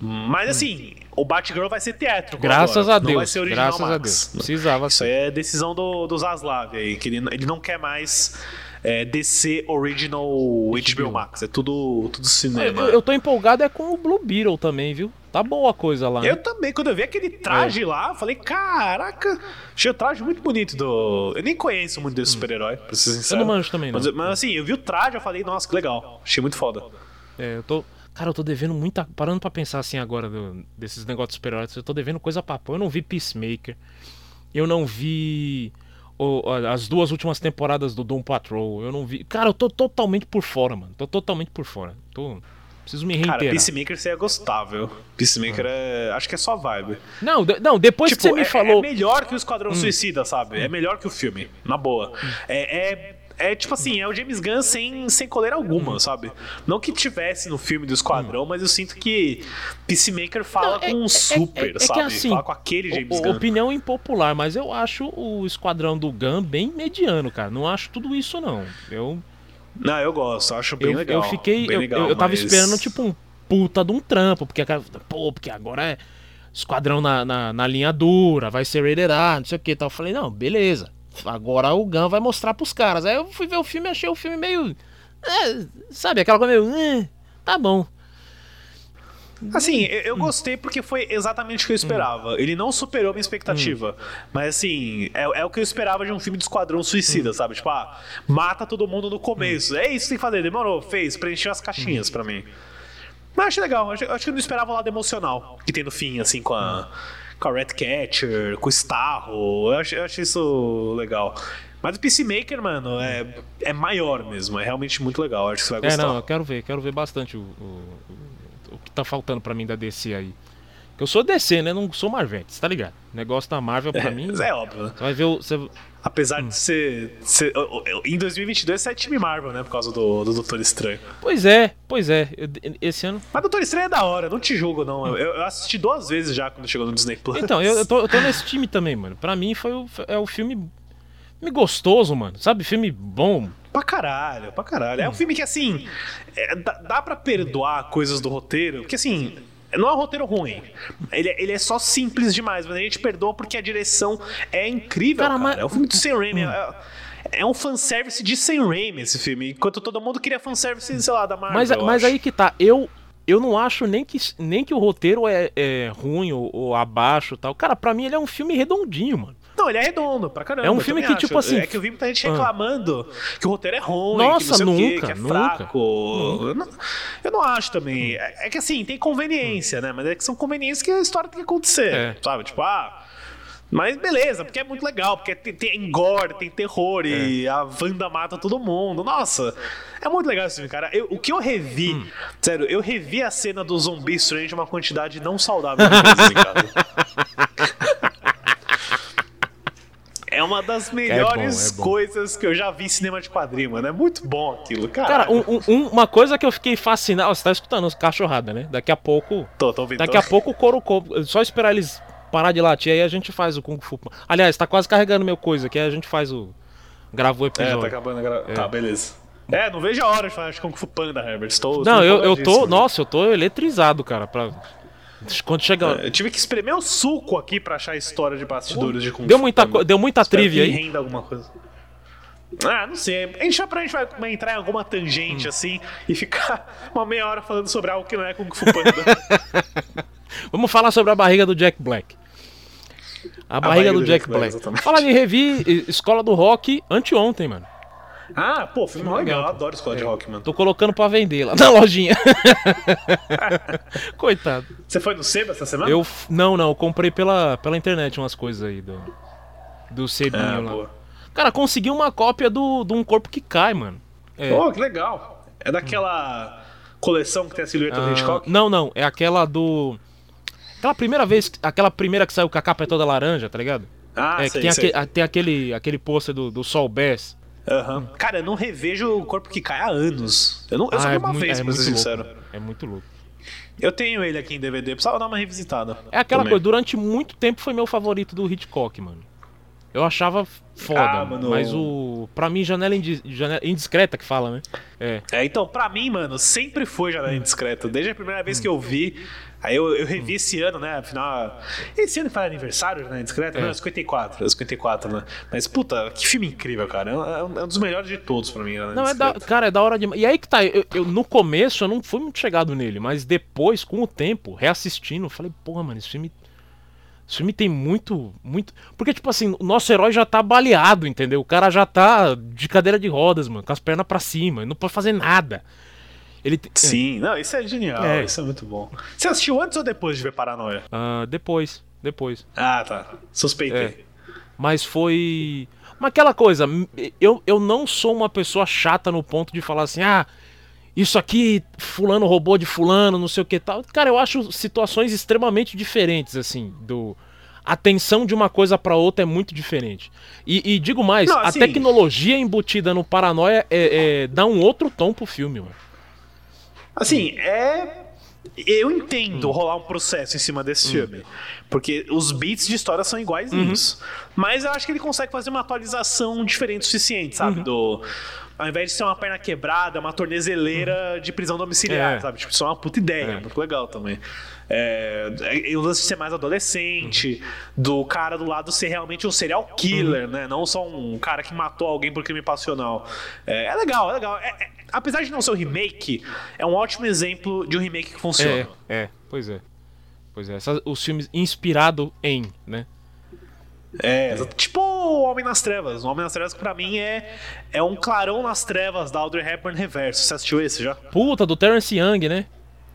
Mas assim, o Batgirl vai ser teatro. Graças agora. a Não vai Deus. ser original Graças a Max. Deus. Precisava Isso ser. é decisão do, do Zaslav aí, que ele, ele não quer mais é, DC Original HBO Max. É tudo, tudo cinema. Eu, eu tô empolgado é com o Blue Beetle também, viu? Tá boa a coisa lá. né? Eu também, quando eu vi aquele traje lá, eu falei, caraca, achei o traje muito bonito do. Eu nem conheço muito desse super-herói, pra ser sincero. não manjo também, não. Mas, mas, assim, eu vi o traje, eu falei, nossa, que legal. Achei muito foda. É, eu tô. Cara, eu tô devendo muita. Parando pra pensar assim agora do- desses negócios de super-heróis, eu tô devendo coisa pra pôr. Eu não vi Peacemaker. Eu não vi. o- as duas últimas temporadas do Doom Patrol. Eu não vi. Cara, eu tô totalmente por fora, mano. Tô totalmente por fora. Tô. Preciso me Cara, reiterar. Peacemaker você ia gostar, viu? Peacemaker é. Acho que é só vibe. Não, de- não, depois Tipo, que você me é, falou. Hum. é melhor que o Esquadrão Suicida, sabe? É melhor que o filme, na boa. É, é, é tipo assim, é o James Gunn sem, sem coleira alguma, Hum. sabe? Não que tivesse no filme do Esquadrão, mas eu sinto que Peacemaker fala Não, é- com um é- super, é- é que sabe? assim, fala com aquele James o- Gunn. Opinião impopular, mas eu acho o Esquadrão do Gun bem mediano, cara. Não acho tudo isso, não. Eu, Não, eu gosto, eu acho bem eu, legal. eu fiquei. bem Eu, legal, eu, eu tava mas- esperando, tipo, um puta de um trampo, porque, aquela- pô, porque agora é Esquadrão na, na, na linha dura, vai ser rated R, não sei o que tal. Eu falei, não, beleza. Agora o Gun vai mostrar pros caras. Aí eu fui ver o filme achei o filme meio. é, sabe, aquela coisa meio. "Eh, tá bom. Assim, eu, gostei porque foi exatamente o que eu esperava. Ele não superou a minha expectativa. Mas assim, é, é o que eu esperava de um filme de esquadrão suicida, sabe? Tipo, ah, mata todo mundo no começo. É isso que tem que fazer, demorou, fez, preencheu as caixinhas pra mim. Mas achei legal, acho, acho que eu não esperava o lado emocional que tem no fim, assim, com a, com a Red Catcher, com o Starro. Eu achei, eu achei isso legal. Mas o Peacemaker, mano, é, é maior mesmo. É realmente muito legal. Acho que você vai É, gostar. não, eu quero ver, quero ver bastante o, o, o- que tá faltando pra mim da DC aí. Eu sou DC, né? Não sou Marvete, tá ligado? O negócio da Marvel pra [laughs] mim. É óbvio, né? Você vai ver o. Você... Apesar Hum. de ser, ser- Em 2022 você é time Marvel, né? Por causa do, do Doutor Estranho. Pois é, pois é. Eu- esse ano. Mas Doutor Estranho é da hora, não te julgo, não. Eu, eu assisti duas vezes já quando chegou no Disney Plus. Então, eu, eu, tô, eu tô nesse time também, mano. Pra mim foi o, é o filme. Filme gostoso, mano. Sabe? Filme bom. Pra caralho, pra caralho. Hum. É um filme que, assim, é, dá, dá pra perdoar coisas do roteiro, porque, assim, não é um roteiro ruim. Ele, é- ele é só simples demais, mas a gente perdoa porque a direção é incrível, Cara, cara. mas- É um filme do Sam Raimi. É, é um fanservice de Sam Raimi esse filme, enquanto todo mundo queria fanservice, sei lá, da Marvel. Mas, mas acho. aí que tá. Eu eu não acho nem que, nem que o roteiro é, é ruim ou, ou abaixo tal. Cara, pra mim ele é um filme redondinho, mano. Não, ele é redondo, pra caramba. É um filme que, acho. tipo assim, É que eu vi muita gente ah. reclamando que o roteiro é ruim, Nossa, que não sei o quê, nunca, que é nunca, fraco. Eu não, eu não acho também. É, é que assim, tem conveniência, né? Mas é que são conveniências que a história tem que acontecer. É. Sabe? Tipo, ah. Mas beleza, porque é muito legal, porque tem, tem gore, tem terror e a Wanda mata todo mundo. Nossa, é muito legal esse filme, cara. Eu- o que eu revi, Hum. sério, eu revi a cena do zumbi strange uma quantidade não saudável de vezes [laughs] em casa. É uma das melhores é bom. coisas que eu já vi em cinema de quadrinho, mano. É muito bom aquilo, cara. Cara, um- um- um- uma coisa que eu fiquei fascinado. Você tá escutando cachorrada, né? Daqui a pouco. Tô, tô ouvindo. Daqui a pouco o couro. Só esperar eles parar de latir aí a gente faz o Kung Fu. Aliás, tá quase carregando meu coisa aqui, aí a gente faz o. Grava o É, episódio. tá acabando agora. Tá, beleza. É, não vejo a hora de falar de Kung Fu Panda, Herbert. Estou, Não, eu, eu tô. Nossa, eu tô eletrizado, cara. Pra... Quando chega. Eu tive que espremer o suco aqui pra achar a história de bastidores de Kung Deu muita, co- deu muita Espero trivia aí. renda alguma coisa. Ah, não sei. A gente, a gente vai entrar em alguma Hum. tangente assim e ficar [laughs] uma meia hora falando sobre algo que não é Kung Fu Panda. [laughs] Vamos falar sobre a barriga do Jack Black. A, barriga, do, Jack, Black. exatamente. Fala de revi Escola do Rock anteontem, mano. Ah, pô, filme legal. legal, Eu adoro escola de rock, mano. Tô colocando pra vender lá [laughs] na lojinha. [laughs] Coitado. Você foi no Seba essa semana? Eu. Não, não, eu comprei pela, pela internet umas coisas aí do. Do Cebinho Ah, lá. boa. Cara, consegui uma cópia do, de um corpo que cai, mano. É. Pô, que legal. É daquela coleção que tem a silhueta do Ah, Hitchcock? não, não, é aquela do. Aquela primeira vez, aquela primeira que saiu com a capa é toda laranja, tá ligado? Ah, é, que sei, tem, sei. aque- a- tem aquele, aquele pôster do, do Sol Bass. Aham. Cara, eu não revejo o corpo que cai há anos. Eu, não, eu só Ah, vi é uma muito- vez, é pra ser sincero. louco. É muito louco. Eu tenho ele aqui em DVD, precisava dar uma revisitada. É aquela Também. coisa, durante muito tempo foi meu favorito do Hitchcock, mano. Eu achava foda, Ah, mano, mas o. Pra mim, janela, indi- janela indiscreta que fala, né? É. É, então, pra mim, mano, sempre foi Janela Hum. Indiscreta. Desde a primeira vez que eu vi. Aí eu, eu revi esse ano, né? Afinal. Esse ano que faz aniversário, Janela Indiscreta? É. Não, é 54. É 54, né? Mas, puta, que filme incrível, cara. É um, é um dos melhores de todos pra mim, Não, é da, cara, é da hora demais. E aí que tá, eu, eu- no começo eu não fui muito chegado nele, mas depois, com o tempo, reassistindo, eu falei, porra, mano, esse filme. Esse filme tem muito, muito. Porque, tipo assim, o nosso herói já tá baleado, entendeu? O cara já tá de cadeira de rodas, mano, com as pernas pra cima, não pode fazer nada. Ele te- Sim, não, isso é genial. É. Isso é muito bom. Você assistiu antes ou depois de ver Paranoia? Ah, depois, depois. Ah, tá. Suspeitei. É. Mas foi. Mas aquela coisa, eu, eu não sou uma pessoa chata no ponto de falar assim, ah, isso aqui, fulano roubou de fulano, não sei o que tal. Cara, eu acho situações extremamente diferentes, assim, do. A tensão de uma coisa pra outra é muito diferente. E, e digo mais, Não, a assim- tecnologia embutida no paranoia é, é- dá um outro tom pro filme, mano. Assim, é. Eu entendo Hum. rolar um processo em cima desse filme. Porque os beats de história são iguaizinhos. Uhum. Mas eu acho que ele consegue fazer uma atualização diferente o suficiente, Uhum. sabe? Do. Ao invés de ser uma perna quebrada, uma tornezeleira de prisão domiciliar, Uhum. É. sabe? Tipo, isso é uma puta ideia, É. muito legal também. É, e o lance de ser mais adolescente, do cara do lado ser realmente um serial killer, Uhum. né? Não só um cara que matou alguém por crime passional. É, é legal, é legal. É- é- apesar de não ser um remake, é um ótimo exemplo de um remake que funciona. É, é, pois é. Pois é, os filmes inspirado em, né? É, exato. tipo o Homem nas Trevas. O Homem nas Trevas, pra mim, é, é um clarão nas trevas da Audrey Hepburn reverso. Você assistiu esse já? Puta, do Terence Young, né?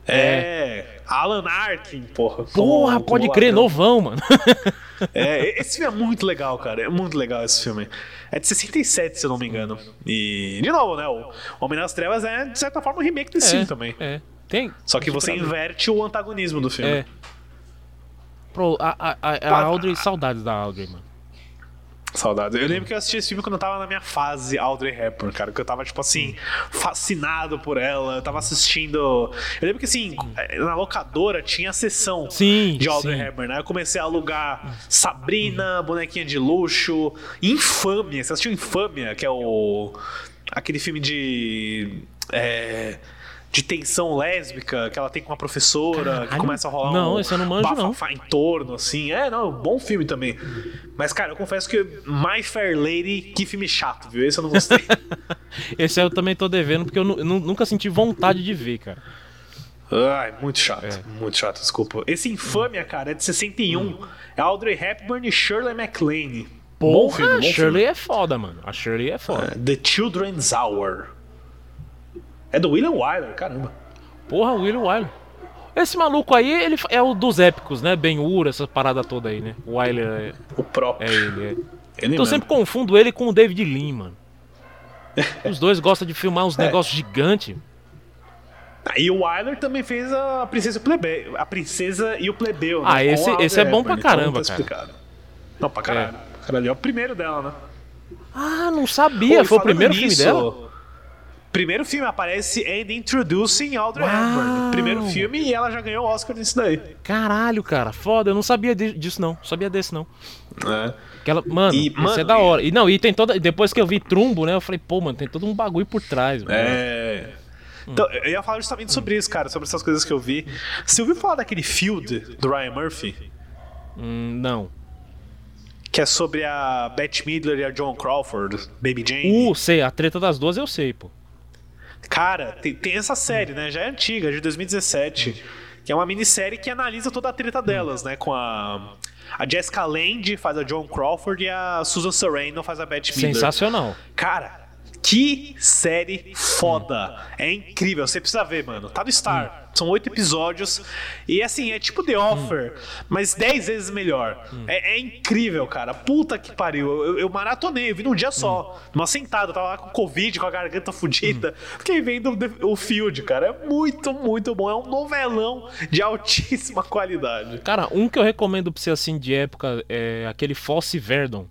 É. Alan Arkin, porra. Porra, Como- pode como crer, ladrão. novão, mano. [laughs] É, esse filme é muito legal, cara. É muito legal esse filme. É de 67, se eu não me engano. E, de novo, né? O Homem nas Trevas é, de certa forma, um remake desse filme também. É. Tem. Só que você inverte o antagonismo do filme. É. Pro, a, a, a, Audrey, saudades da Audrey, mano. Saudades. Eu lembro que eu assisti esse filme quando eu tava na minha fase Audrey Hepburn, cara. Que eu tava, tipo assim, fascinado por ela. Eu tava assistindo. Eu lembro que, assim, na locadora tinha a sessão Sim, de Audrey sim. Hepburn, né? Eu comecei a alugar Sabrina, Bonequinha de Luxo, Infâmia. Você assistiu Infâmia, que é o. aquele filme de. É, de tensão lésbica que ela tem com uma professora, que Caralho. começa a rolar Não, um esse eu não manjo, não. bafafá em torno, assim. É, não, bom filme também. Mas, cara, eu confesso que My Fair Lady, que filme chato, viu? Esse eu não gostei. [laughs] Esse eu também tô devendo, porque eu nu- nu- nunca senti vontade de ver, cara. Ai, muito chato, muito chato, desculpa. Esse Infâmia, cara, é de 61. É Audrey Hepburn e Shirley MacLaine. Bom Porra, filme, bom a Shirley é foda, mano. A Shirley é foda. filme. The Children's Hour. É do William Wyler, caramba. Porra, William Wyler. Esse maluco aí, ele é o dos épicos, né? Ben-Hur, essa parada toda aí, né? O Wyler é, O próprio. é ele, é. Ele Eu mesmo. sempre confundo ele com o David Lean, mano. [laughs] Os dois gostam de filmar É. uns negócios gigantes. Ah, E o Wyler também fez a Princesa Plebe... A Princesa e o Plebeu. Ah, né, esse- com a esse é bom pra então caramba, tá cara. Não, pra caralho. Caralho, é o primeiro dela, né? Ah, não sabia. Pô, e Foi o primeiro nisso, filme dela? Primeiro filme aparece and Introducing Audrey. Hepburn. Primeiro filme e ela já ganhou o Oscar nisso daí. Caralho, cara. Foda. Eu não sabia di- disso, não. Sabia desse, não. É. Aquela, mano, E, isso mano, é da hora. E não, e tem toda. Depois que eu vi Trumbo, né? Eu falei, pô, mano, tem todo um bagulho por trás, mano. É. Então, eu ia falar justamente sobre isso, cara, sobre essas coisas que eu vi. Você ouviu falar daquele Field do Ryan Murphy? Hum, não. Que é sobre a Bette Midler e a John Crawford, Baby Jane. Uh, sei, a treta das duas eu sei, pô. Cara, tem, tem essa série, né? Já é antiga, de 2017. Que é uma minissérie que analisa toda a treta delas, né? Com a. A Jessica Lange faz a John Crawford e a Susan Sarandon faz a Bette Midler. Sensacional. Cara, que série foda. É incrível, você precisa ver, mano. Tá no Star. São oito episódios. E assim, é tipo The Offer, mas dez vezes melhor. É, é incrível, cara. Puta que pariu. Eu, eu maratonei, eu vi num dia só. Numa sentada, tava lá com Covid, com a garganta fudida. Fiquei vendo o Field, cara. É muito, muito bom. É um novelão de altíssima qualidade. Cara, um que eu recomendo pra você assim de época é aquele Fosse Verdon.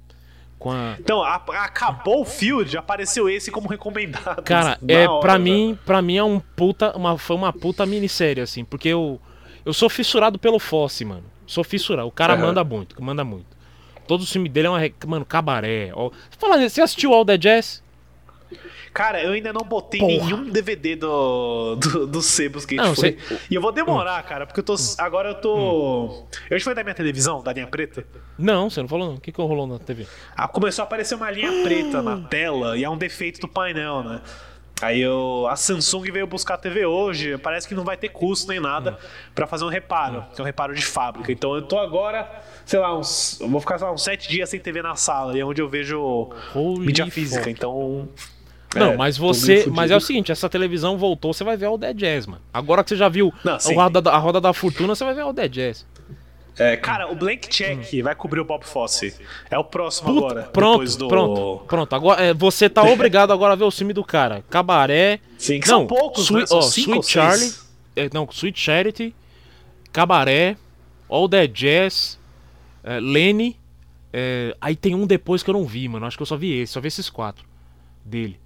Com a. Então, a- acabou o Field, apareceu esse como recomendado. Cara, [laughs] é hora, pra velho. mim, para mim é um puta, uma, foi uma puta minissérie assim, porque eu eu sou fissurado pelo Fosse, mano. Sou fissurado. O cara Aham. manda muito, manda muito. Todo o filme dele é uma, mano, cabaré. Ó. Fala, nisso, você assistiu All the Jazz? Cara, eu ainda não botei Porra. nenhum DVD do, do, dos sebos que a gente Não, foi. você- E eu vou demorar, cara, porque eu tô. Agora eu tô. Eu já falei da minha televisão, da linha preta. Não, você não falou não. O que que rolou na TV? Ah, começou a aparecer uma linha preta na tela e é um defeito do painel, né? Aí eu, a Samsung veio buscar a TV hoje, parece que não vai ter custo nem nada pra fazer um reparo, que é um reparo de fábrica. Então eu tô agora, sei lá, uns, vou ficar sei lá, uns sete dias sem TV na sala, e é onde eu vejo Holy mídia física. fuck. Então Não, É, mas você. Mas é o seguinte, essa televisão voltou, você vai ver All the Jazz, mano. Agora que você já viu Não, a, roda, da- a roda da fortuna, você vai ver All the Jazz. É, cara, o Blank Check vai cobrir o Bob Fosse. É o próximo Puta, agora. pronto, depois do... pronto, pronto. Agora é, você tá [laughs] obrigado agora a ver o filme do cara. Cabaré. Sim, que não, são poucos, Sweet, né? São ó, Sweet Charlie. seis. é, não, Sweet Charity. Cabaré. All That Jazz. é, Lenny. é, aí tem um depois que eu não vi, mano. Acho que eu só vi esse, só vi esses quatro dele.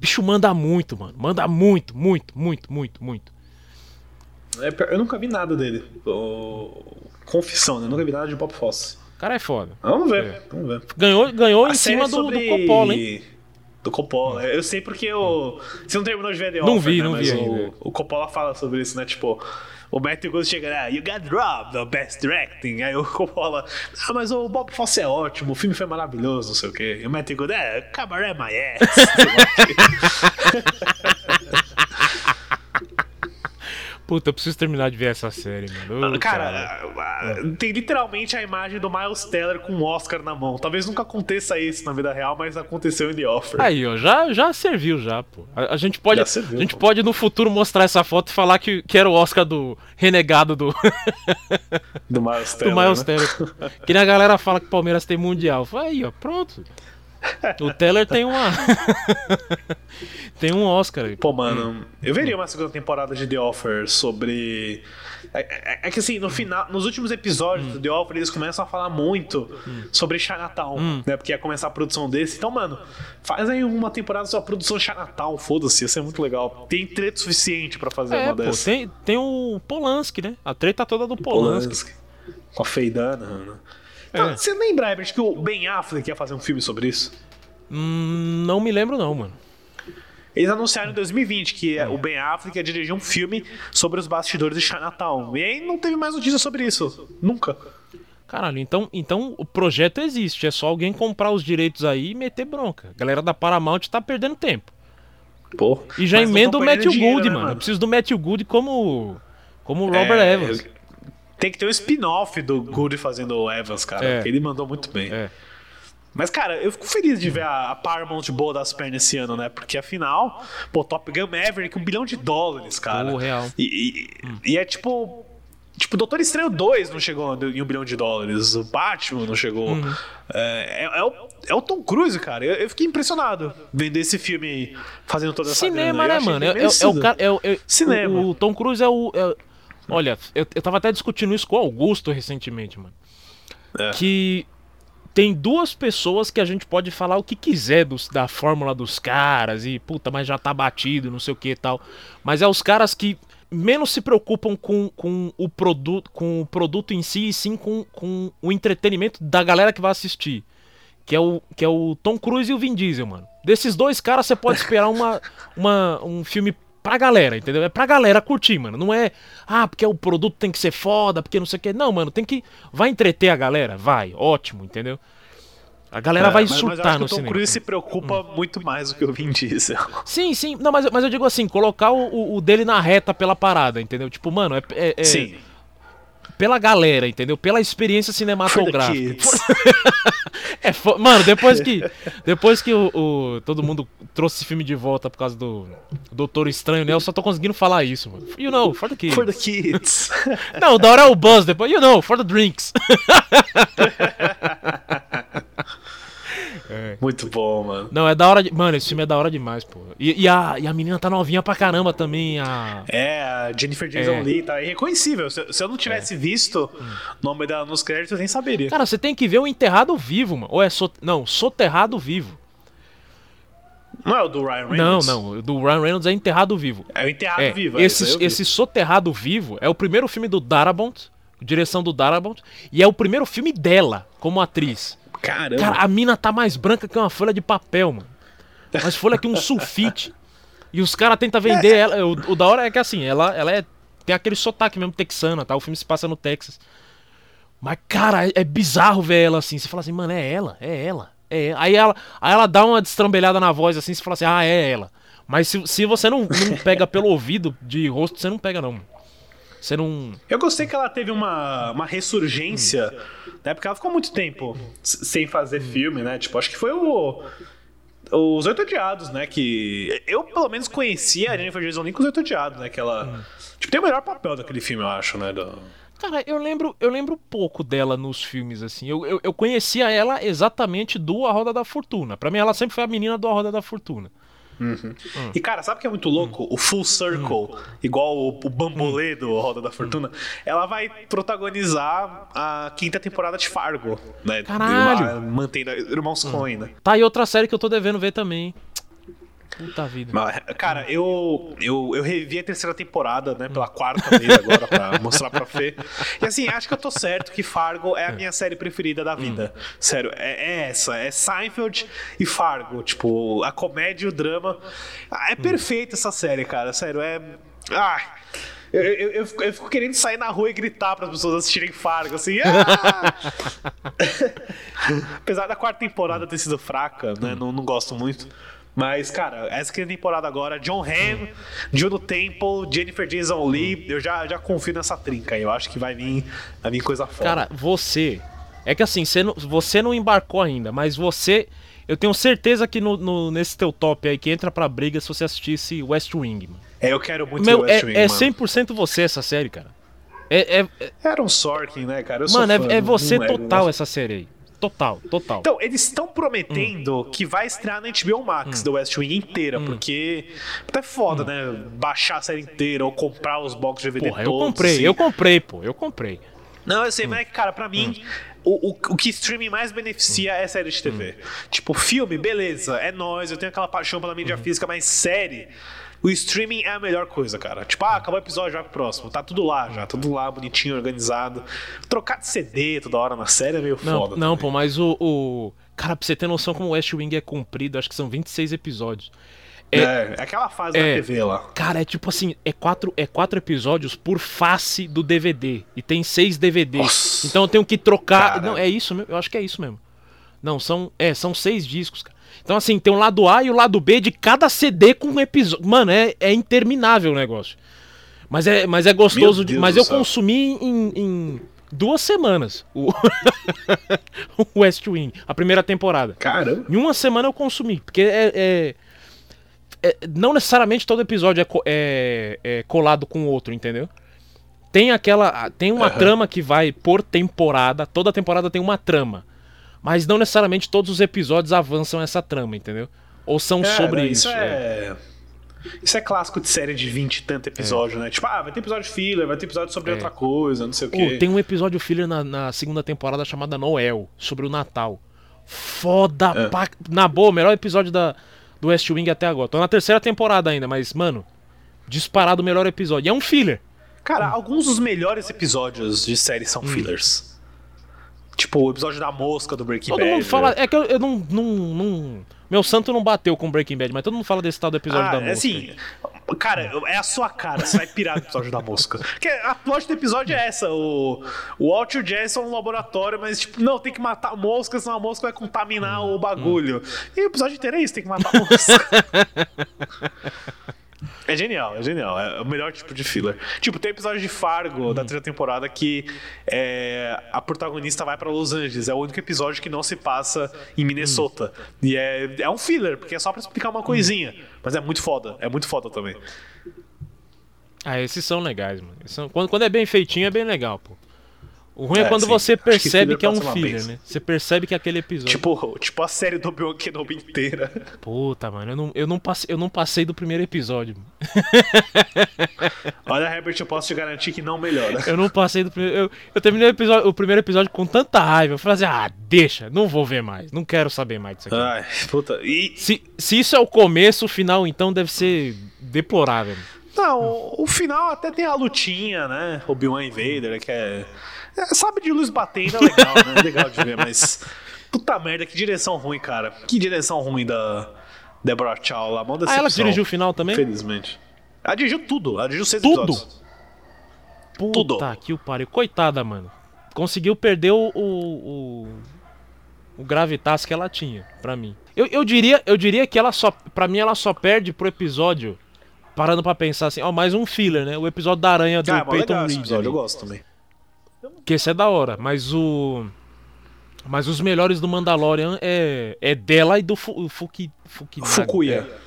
Bicho manda muito, mano. Manda muito, muito, muito, muito, muito. É, eu nunca vi nada dele. Confissão, né? Eu nunca vi nada de Bob Fosse. O cara é foda. Vamos ver, É. vamos ver. Ganhou, ganhou A em cima é do, do sobre- Coppola, hein? Do Coppola. Eu sei porque o. Você não terminou de ver The Não Offer, vi, né? não Mas vi o, ainda. o Coppola fala sobre isso, né? Tipo, o Matthew Good chega lá, you got robbed of best directing. Aí o [laughs] Coppola, ah, mas o Bob Fosse é ótimo, o filme foi maravilhoso, não sei o quê. E o Matthew Good, é, cabaré my ass. [laughs] sei lá o quê. Puta, eu preciso terminar de ver essa série, mano. Ô, Cara, tem literalmente a imagem do Miles Teller com um Oscar na mão. Talvez nunca aconteça isso na vida real, mas aconteceu em The Offer. Aí, ó, já, já serviu já, pô. A, a gente pode, serviu, a gente pô. pode no futuro mostrar essa foto e falar que, que era o Oscar do renegado do, Do Miles [laughs] do Teller. Miles né? Teller. Que nem a galera fala que o Palmeiras tem mundial. Aí, ó, pronto. O Teller tem uma [laughs] tem um Oscar aí. Pô, mano, eu veria uma segunda temporada de The Offer sobre. É, é- é que assim, no final, nos últimos episódios do The Offer, eles começam a falar muito sobre Chinatown, né? Porque ia começar a produção desse. Então, mano, faz aí uma temporada só produção Chinatown, foda-se, ia ser muito legal. Tem treta suficiente pra fazer É, uma pô, dessas. tem, tem o Polanski, né? A treta toda do Polanski. Polanski. Com a Dunham, né? Então, É. Você lembra, Herbert, que o Ben Affleck ia fazer um filme sobre isso? Hum, não me lembro não, mano. Eles anunciaram em 2020 que o Ben Affleck ia dirigir um filme sobre os bastidores de Chinatown. E aí não teve mais notícia sobre isso. Nunca. Caralho, então, então o projeto existe. É só alguém comprar os direitos aí e meter bronca. A galera da Paramount tá perdendo tempo. Pô. E já emenda o Matthew dinheiro, Good, né, mano. Eu preciso do Matthew Good como Como o Robert É, Evans. Tem que ter um spin-off do Goody fazendo o Evans, cara. É. Ele mandou muito bem. É. Mas, cara, eu fico feliz de ver a a Paramount boa das pernas esse ano, né? Porque afinal, pô, Top Gun Maverick, um bilhão de dólares, cara. Pô, real. E, e- e é tipo. Tipo, Doutor Estranho 2 não chegou em um bilhão de dólares. O Batman não chegou. Uhum. É, é- é o, é o Tom Cruise, cara. Eu, eu fiquei impressionado vendo esse filme fazendo toda essa Cinema, grana. Né, mano? É, é- é o cara. é é- Cinema. O, o Tom Cruise é o. é- olha, eu, eu tava até discutindo isso com o Augusto recentemente, mano. É. Que tem duas pessoas que a gente pode falar o que quiser dos, da fórmula dos caras e puta, mas já tá batido, não sei o que e tal. Mas é os caras que menos se preocupam com, com o produto com o produto em si e sim com, com o entretenimento da galera que vai assistir. Que é, o, que é o Tom Cruise e o Vin Diesel, mano. Desses dois caras você pode esperar uma, uma, um filme pra galera, entendeu? É pra galera curtir, mano. Não é, ah, porque o produto tem que ser foda, porque não sei o que. Não, mano, tem que. Vai entreter a galera? Vai, ótimo, entendeu? A galera É, vai mas- mas eu surtar que no o Tom cinema. Cruise se preocupa muito mais do que o Vin Diesel. Sim, sim. Não, mas, mas eu digo assim, colocar o, o- o dele na reta pela parada, entendeu? Tipo, mano, é, é- é Sim. Pela galera, entendeu? Pela experiência For cinematográfica. [laughs] É, fo- mano, depois que [laughs] depois que o, o- todo mundo trouxe esse filme de volta por causa do Doutor Estranho, né? Eu só tô conseguindo falar isso, mano. You know, for the kids. For the kids. [laughs] Não, da hora é o Buzz depois. You know, for the drinks. Muito bom, mano. Não, é da hora de... Mano, esse filme é da hora demais, pô. E, e a, e a menina tá novinha pra caramba também, a... É, a Jennifer Jason É. Leigh tá irreconhecível. Se, se eu não tivesse visto o nome dela nos créditos, eu nem saberia. Cara, você tem que ver o Enterrado Vivo, mano. Ou é... So... Não, Soterrado Vivo. Não é o do Ryan Não, Reynolds? não. o Do Ryan Reynolds é Enterrado Vivo. É o Enterrado É, Vivo. é, esse, esse Soterrado Vivo é o primeiro filme do Darabont, direção do Darabont, e é o primeiro filme dela como atriz. Caramba. Cara, a mina tá mais branca que uma folha de papel, mano. Mais folha que um sulfite. E os caras tentam vender ela. O, o da hora é que assim, ela, ela é, tem aquele sotaque mesmo texana, tá? O filme se passa no Texas. Mas, cara, é, é bizarro ver ela assim. Você fala assim, mano, é ela, é ela. É ela. Aí ela, aí ela dá uma destrambelhada na voz assim, você fala assim, ah, é ela. Mas se, se você não, não pega pelo ouvido de rosto, você não pega, não. mano. Você não. Eu gostei que ela teve uma, uma ressurgência, né? Porque ela ficou muito tempo sem fazer filme, né? Tipo, acho que foi o. Os Oito Odiados, né? Que eu, pelo menos, conhecia a Jennifer Jason Leigh com os Oito Odiados, né? Que ela. Tipo, tem o melhor papel daquele filme, eu acho, né? do- Cara, eu lembro, eu lembro pouco dela nos filmes, assim. Eu, eu, eu conhecia ela exatamente do A Roda da Fortuna. Pra mim, ela sempre foi a menina do A Roda da Fortuna. E, cara, sabe o que é muito louco? O Full Circle, igual o, o Bambolê do Roda da Fortuna, ela vai protagonizar a quinta temporada de Fargo, né? Caralho! Mantendo Irmãos Coen, né? Tá aí outra série que eu tô devendo ver também. Puta vida. Mas, Cara, eu, eu, eu revi a terceira temporada, né, pela quarta vez agora, pra [laughs] mostrar pra Fê. E assim, acho que eu tô certo que Fargo é a minha série preferida da vida. Sério, é, é essa. É Seinfeld e Fargo. Tipo, a comédia e o drama. Ah, É perfeita essa série, cara. Sério, é. Ah! Eu, eu, eu fico, eu fico querendo sair na rua e gritar para as pessoas assistirem Fargo, assim. "Ah!" [laughs] [laughs] Apesar da quarta temporada ter sido fraca, né? Não, não gosto muito. Mas, cara, essa quinta temporada agora, John Hamm, Juno Temple, Jennifer Jason Lee, eu já, já confio nessa trinca aí. Eu acho que vai vir, vai vir coisa foda. Cara, você. É que assim, você não, você não embarcou ainda, mas você. Eu tenho certeza que no, no- nesse teu top aí que entra pra briga se você assistisse West Wing, mano. é, eu quero muito Meu, West Wing, é, é mano. 100% você essa série, cara. É, é- é- Era um Sorkin, né, cara? Eu sou mano, é, é você é, total né? essa série aí. Total, total. Então, eles estão prometendo Hum. que vai estrear na HBO Max do West Wing inteira, porque até foda, né? Baixar a série inteira ou comprar os box de DVD Porra, eu todos. comprei, assim. eu comprei, pô, eu comprei. Não, eu sei, mas é que, cara, pra mim, o, o, o que streaming mais beneficia é série de TV. Tipo, filme, beleza, é nóis, eu tenho aquela paixão pela mídia física, mas série. O streaming é a melhor coisa, cara. Tipo, ah, acabou o episódio, vai pro próximo. Tá tudo lá já, tudo lá, bonitinho, organizado. Trocar de CD toda hora na série é meio Não, foda. não, também. pô, mas o, o. Cara, pra você ter noção como o West Wing é comprido, acho que são 26 episódios. É, é aquela fase é. da TV lá. Cara, é tipo assim, é quatro, é quatro episódios por face do DVD. E tem seis DVDs. Nossa. Então eu tenho que trocar. Cara. Não, é isso mesmo. Eu acho que é isso mesmo. Não, são. É, são seis discos, cara. Então, assim, tem o lado A e o lado B de cada CD com um episódio. Mano, é, é interminável o negócio. Mas é, mas é gostoso, de, mas eu céu. consumi em, em duas semanas [laughs] o, West Wing, a primeira temporada. Caramba. Em uma semana eu consumi, porque é, é- é- não necessariamente todo episódio é, co- é- é colado com o outro, entendeu? Tem aquela, tem uma Aham. trama que vai por temporada, toda temporada tem uma trama, mas não necessariamente todos os episódios avançam essa trama, entendeu? Ou são É, sobre isso. isso. é... Isso é clássico de série de 20 e tanto episódio, né? Tipo, ah, vai ter episódio filler, vai ter episódio sobre É. outra coisa, não sei o Pô, quê. tem um episódio filler na, na segunda temporada chamada Noel, sobre o Natal. Foda É. pra... Na boa, melhor episódio da, do West Wing até agora. Tô na terceira temporada ainda, mas, mano, disparado o melhor episódio. E é um filler. Cara, alguns dos melhores episódios de série são fillers. Tipo, o episódio da mosca do Breaking Todo Bad. mundo fala. né? É que eu, eu não, não, não- Meu santo não bateu com Breaking Bad, mas todo mundo fala desse tal do episódio Ah, da é mosca. assim, cara, é a sua cara, você vai pirar no episódio da mosca. Porque a plot do episódio é essa: o, o Walt e o Jesse são no laboratório, mas tipo, não, tem que matar a mosca, senão a mosca vai contaminar o bagulho. E o episódio inteiro é isso: tem que matar a mosca. [laughs] É genial, é genial. É o melhor tipo de filler. Tipo, tem episódio de Fargo da terceira temporada que é, a protagonista vai pra Los Angeles. É o único episódio que não se passa em Minnesota. E é, é um filler, porque é só pra explicar uma coisinha. Mas é muito foda. É muito foda também. Ah, esses são legais, mano. São- Quando, quando é bem feitinho, é bem legal, pô. O ruim é, É, quando sim. você que percebe filler que, é um filler, né? Você percebe que é aquele episódio. Tipo, tipo a série do Obi-Wan Kenobi inteira. Puta, mano, eu não, eu, não passei, eu não passei do primeiro episódio. [laughs] Olha, Herbert, eu posso te garantir que não melhora. Eu não passei do primeiro. Eu, eu terminei o, episódio- o primeiro episódio com tanta raiva. Eu falei assim: ah, deixa, não vou ver mais. Não quero saber mais disso aqui. Ai, puta. E. Se, se isso é o começo, o final então deve ser deplorável. Não, o, final até tem a lutinha, né? Obi-Wan e Vader, que é. É, Sabe de luz batendo é legal, né? É legal de ver, mas. Puta merda, que direção ruim, cara. Que direção ruim da Deborah Chow lá. Mó Ah, ela dirigiu o final também? Felizmente. Ela dirigiu tudo. Ela dirigiu seis Tudo? episódios. Puta tudo. que o pariu. Coitada, mano. Conseguiu perder o. o, o, o gravitas que ela tinha, pra mim. Eu, eu, diria, eu diria que ela só. Pra mim, ela só perde pro episódio. Parando pra pensar assim, ó, mais um filler, né? O episódio da aranha do Ah, é Peyton Reed. episódio, ali. eu gosto também. Que esse é da hora, mas o. Mas os melhores do Mandalorian é, é dela e do Fu, Fuki. Fukuya. É,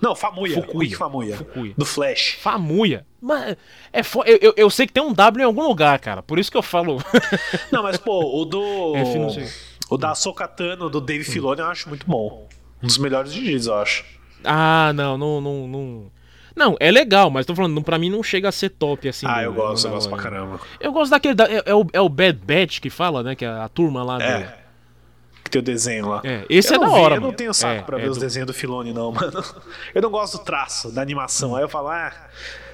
Não, Famuya. Fukuya. Rick Famuya. Fukuya. Do Flash. Famuya. Mas é fo... eu, eu, eu sei que tem um W em algum lugar, cara. Por isso que eu falo. [laughs] Não, mas pô, o do. F não sei. O da Sokatano, do Dave Filoni, eu acho muito bom. Um dos melhores dirigidos, eu acho. ah, não, não, não, não. Não, é legal, mas tô falando, não- pra mim não chega a ser top assim. Ah, do- eu do gosto, eu gosto pra Mandalorian. caramba. Eu gosto daquele. da- é, é o, é o Bad Batch que fala, né? Que é a turma lá do. É. Que tem o desenho lá. É, esse eu é da não vi, hora, Eu não mano. tenho saco É, pra é ver os do- desenhos do Filoni, não, [laughs] mano. Eu não gosto do traço, da animação. Aí eu falo, ah,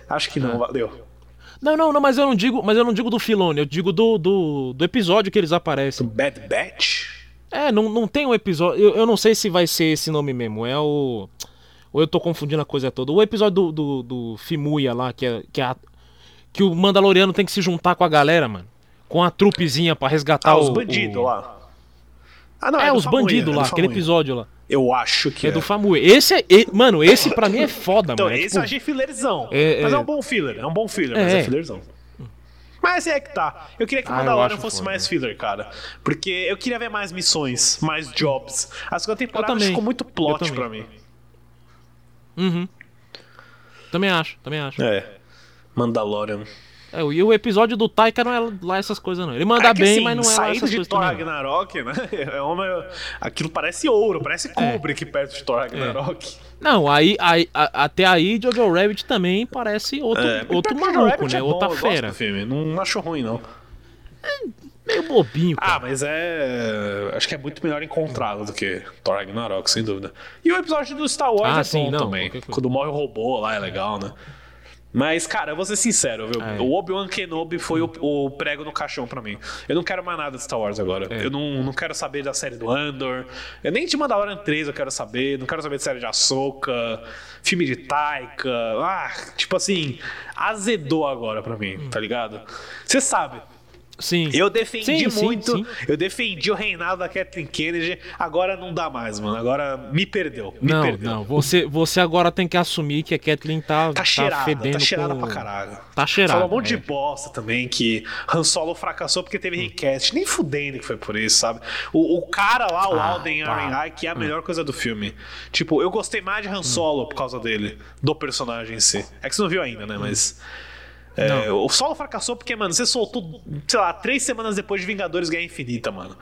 acho que não, valeu. Não, não, não, mas eu não digo, mas eu não digo do Filone, eu digo do, do, do episódio que eles aparecem. Bad Batch? É, não, não tem um episódio. Eu, eu não sei se vai ser esse nome mesmo. É o. Ou eu tô confundindo a coisa toda. O episódio do, do, do Fimuya lá, que é, que é a- que o Mandaloriano tem que se juntar com a galera, mano. Com a trupezinha pra resgatar Ah, os bandidos o- lá. Ah, não, É, do os bandidos é lá, do aquele episódio lá. Eu acho que É, é. do Famuya. Esse é. mano, esse pra mim é foda, Então, mano. É esse tipo- eu achei fillerzão. É, mas é. é. um bom filler, é um bom filler, mas É. é fillerzão. Mas é que tá. Eu queria que o Ah, Mandalorian fosse foda, mais filler, cara. Porque eu queria ver mais missões, mais jobs. A segunda temporada também. ficou muito plot pra mim. Uhum. Também acho, também acho. É. Mandalorian. É, e o episódio do Taika não é lá essas coisas, não. Ele manda É que, bem, assim, mas não é lá essas de coisas Thor. Ragnarok, né? [laughs] É uma... Aquilo parece ouro, parece Kubrick perto de Thor Ragnarok. Não, aí, aí a- até aí Jojo Rabbit também parece outro, É, outro maluco, né? é bom, Outra fera. não acho ruim, não. Meio bobinho, cara. Ah, mas é. Acho que é muito melhor encontrá-lo do que Thor Ragnarok, sem dúvida. E o episódio do Star Wars Ah, é sim, bom não, também. Quando morre o robô lá é legal, né? Mas, cara, eu vou ser sincero, viu? É. O Obi-Wan Kenobi foi o, o prego no caixão pra mim. Eu não quero mais nada de Star Wars agora. É. Eu não, não quero saber da série do Andor. Eu nem de Mandalorian 3 eu quero saber. Não quero saber de série de Ahsoka, filme de Taika. Ah, tipo assim, azedou agora pra mim, tá ligado? Você sabe. Sim. Eu defendi Sim, sim, muito, sim. eu defendi o reinado da Kathleen Kennedy, agora não dá mais, mano. Agora me perdeu, me não, perdeu. não. Você, você agora tem que assumir que a Kathleen tá, Tá tá cheirada, fedendo tá cheirada com... pra caralho. Tá cheirada. Falou um monte é. de bosta também, que Han Solo fracassou porque teve recast. Nem fudendo que foi por isso, sabe? O, o cara lá, o Ah, Alden. Ehrenreich, é a melhor coisa do filme. Tipo, eu gostei mais de Han Solo por causa dele, do personagem em si. É que você não viu ainda, né? Mas... é, o Solo fracassou porque, mano, você soltou, sei lá, três semanas depois de Vingadores Guerra Infinita, mano.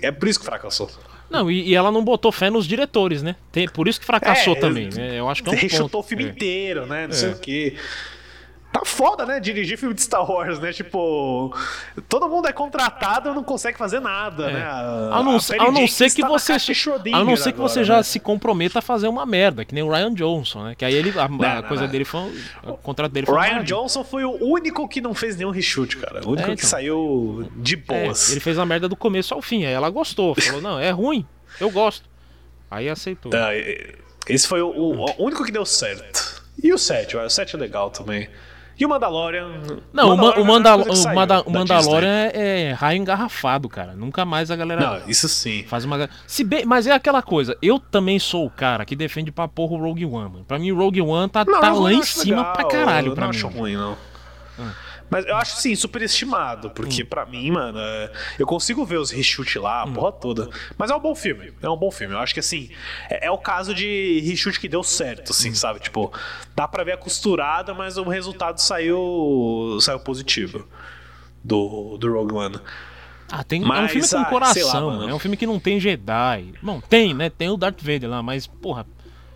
É por isso que fracassou. Não, e, e ela não botou fé nos diretores, né? Tem- por isso que fracassou É, também, né? Eu acho que é um Rechutou ponto. o filme É. inteiro, né? Não sei É. o quê. Tá foda, né? Dirigir filme de Star Wars, né? Tipo, todo mundo é contratado e não consegue fazer nada, né? A, A não, a ser- Patty a não ser que tá você, a não ser que você já né? se comprometa a fazer uma merda, que nem o Ryan Johnson, né? Que aí ele, a, a não, coisa não. dele foi, o contrato dele foi O Ryan. Johnson foi o único que não fez nenhum reshoot, cara. O único É, que então. saiu de É, boas. ele fez a merda do começo ao fim, aí ela gostou, falou não, é ruim, eu gosto, aí aceitou. Ah, Esse foi o, o- o único que deu certo. E o 7, o 7 é legal também. E o Mandalorian. Não, o, Ma- o, Mandalorian é a Mandal o, saiu Manda- o da Mandalorian é, é raio engarrafado, cara. Nunca mais a galera. Não, isso sim. faz uma. Se bem, mas é aquela coisa, eu também sou o cara que defende pra porra o Rogue One, mano. Pra mim, o Rogue One tá, Não, tá lá em cima legal, pra caralho eu pra não mim. acho ruim, não. Mas eu acho, sim, superestimado, porque pra mim, mano, é- eu consigo ver os reshoot lá, a porra toda. Mas é um bom filme, é um bom filme. Eu acho que, assim, é, é o caso de reshoot que deu certo, assim, sabe? Tipo, dá pra ver a costurada, mas o resultado saiu, saiu positivo do, do Rogue One. Ah, tem, é um Mas, filme com ah, coração, lá, mano. mano. É um filme que não tem Jedi. Bom, tem, né? Tem o Darth Vader lá, mas, porra,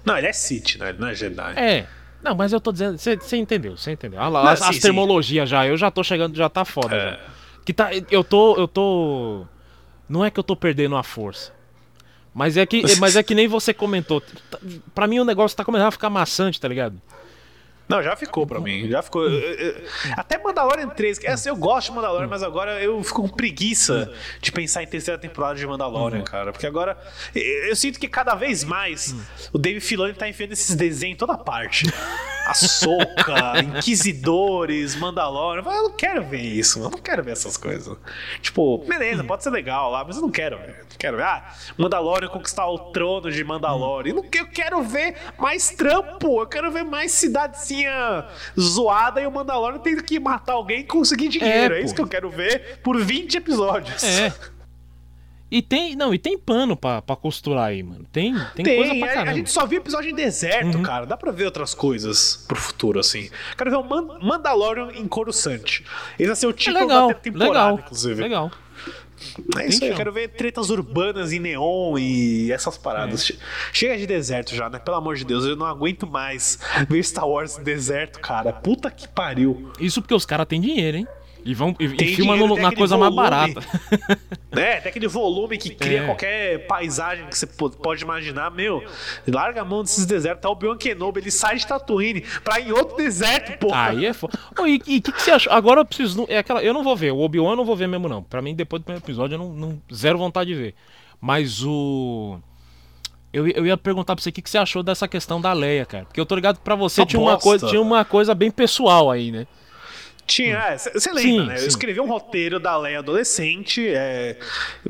Não, ele é Sith, né? Ele não é Jedi. é. Não, mas eu tô dizendo, você entendeu, você entendeu. Ah lá, Não, as, sim, as termologias já, eu já tô chegando, já tá foda. É. já. Que tá, eu tô, eu tô. Não é que eu tô perdendo a força. Mas é que, mas é que nem você comentou. Tá- Pra mim o negócio tá começando a ficar maçante, tá ligado? Não, já ficou pra mim. Já ficou. eu- eu- eu- Até Mandalorian 3. que, Assim, eu gosto de Mandalorian, mas agora eu fico com preguiça de pensar em terceira temporada de Mandalorian, cara. Porque agora eu, sinto que cada vez mais o Dave Filoni tá enfiando esses desenhos em toda parte. A Soca, [laughs] Inquisidores, Mandalorian. Eu não quero ver isso, mano. Eu não quero ver essas coisas. Tipo, beleza, pode ser legal lá, mas eu não quero ver. Não quero ver. Ah, Mandalorian conquistar o trono de Mandalorian. Eu, quero ver mais trampo. Eu quero ver mais zoada e o Mandalorian tendo que matar alguém e conseguir dinheiro. É, pô. isso que eu quero ver por 20 episódios. É. E tem, não, e tem pano pra, pra costurar aí, mano. Tem, tem, Tem, coisa pra a- caramba. a, gente só viu episódio em deserto, Uhum. cara. Dá pra ver outras coisas pro futuro, assim. Quero ver o Man- Mandalorian em Coruscant. Esse vai ser o É título legal, da temporada, legal, inclusive. legal. É isso aí, eu quero ver tretas urbanas em neon e essas paradas. Che- Chega de deserto já, né? Pelo amor de Deus, eu não aguento mais ver Star Wars deserto, cara. Puta que pariu. Isso porque os caras têm dinheiro, hein? E vão e, e dinheiro, no- na coisa mais volume. barata. [laughs] É, tem aquele volume que cria É. qualquer paisagem que você po- pode imaginar. Meu, larga a mão desses desertos. Tá o Obi-Wan Kenobi, ele sai de Tatooine pra ir em outro deserto, porra. Aí é foda. E o que, que você achou? Agora eu preciso. É aquela, eu não vou ver. O Obi-Wan eu não vou ver mesmo, não. Pra mim, depois do primeiro episódio, eu não, não- zero vontade de ver. Mas o. Eu, eu ia perguntar pra você o que, que você achou dessa questão da Leia, cara. Porque eu tô ligado que pra você tinha uma, coisa, tinha uma coisa bem pessoal aí, né? Tinha, você lembra, Sim, né? Eu sim. escrevi um roteiro da Leia adolescente, é,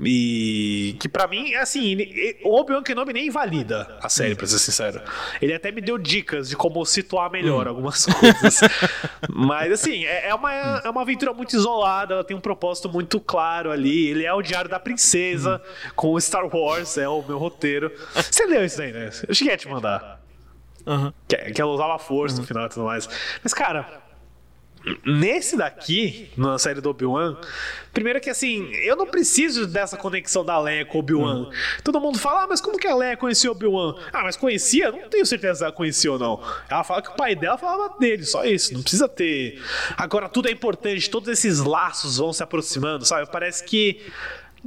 e que pra mim, assim, o Obi-Wan Kenobi nem invalida a série, pra ser sincero. Ele até me deu dicas de como situar melhor algumas [laughs] coisas. Mas, assim, é, é uma, é uma aventura muito isolada, ela tem um propósito muito claro ali. Ele é o Diário da Princesa com o Star Wars, é o meu roteiro. Você leu isso aí, né? Eu cheguei a te mandar. Aham. Que, que ela usava força no final e tudo mais. Mas, cara, nesse daqui, na série do Obi-Wan, primeiro que assim, eu não preciso dessa conexão da Leia com o Obi-Wan. Todo mundo fala, ah, mas como que a Leia conhecia o Obi-Wan? Ah, mas conhecia? Não tenho certeza se ela conhecia ou não. Ela fala que o pai dela falava dele, só isso. Não precisa ter. Agora, tudo é importante, todos esses laços vão se aproximando, sabe? Parece que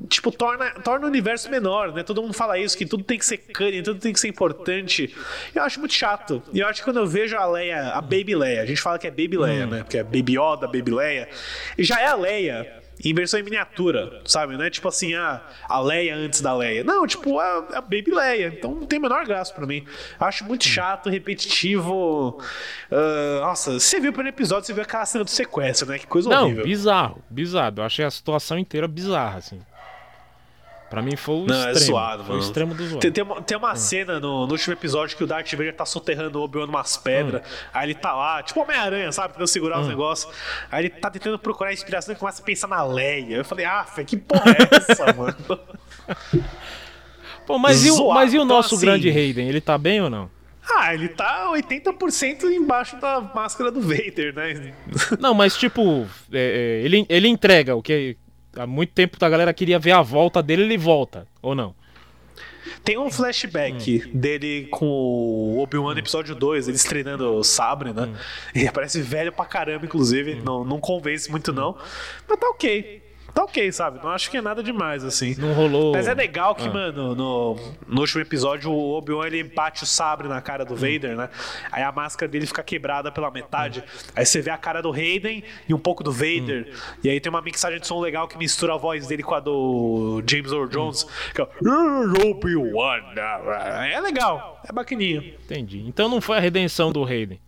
tipo, torna, torna o universo menor, né? Todo mundo fala isso, que tudo tem que ser canon, tudo tem que ser importante. Eu acho muito chato. E eu acho que quando eu vejo a Leia, a Baby Leia, a gente fala que é Baby Leia, né? Porque é Baby Yoda, Baby Leia. E já é a Leia em versão em miniatura, sabe? Não é tipo assim, ah, a Leia antes da Leia. Não, tipo, a, a Baby Leia. Então não tem a menor graça pra mim. Acho muito chato, repetitivo. Uh, nossa, você viu pelo episódio, você viu aquela cena do sequestro, né? Que coisa Não, horrível. bizarro, bizarro. Eu achei a situação inteira bizarra, assim. Pra mim foi o Não, extremo. é zoado, foi o mano. extremo do zoado. Tem, tem uma, tem Ah. uma cena no, no último episódio que o Darth Vader tá soterrando o Obi-Wan numas pedras. Ah. Aí ele tá lá, tipo Homem-Aranha, sabe? Tentando segurar os negócios. Aí ele tá tentando procurar inspiração e começa a pensar na Leia. Eu falei, ah, fé, que porra é essa, [laughs] mano? Pô, mas e, o, mas e o Então, nosso assim- grande Raiden? Ele tá bem ou não? Ah, ele tá 80% embaixo da máscara do Vader, né? Não, mas tipo, é, é, ele, ele entrega o que há muito tempo a galera queria ver a volta dele, ele volta, ou não? Tem um flashback dele com o Obi-Wan no episódio 2, eles treinando o sabre, né? Ele parece velho pra caramba, inclusive. Não, não convence muito, não. Mas tá ok. Tá ok, sabe? Não acho que é nada demais, assim. Não rolou. Mas é legal Ah. que, mano, no, no último episódio, o Obi-Wan ele bate o sabre na cara do Hum. Vader, né? Aí a máscara dele fica quebrada pela metade. Aí você vê a cara do Hayden e um pouco do Vader. Hum. E aí tem uma mixagem de som legal que mistura a voz dele com a do James Earl Jones. Hum. Que é Obi-Wan. É legal, é bacaninho. Entendi. Então não foi a redenção do Raiden.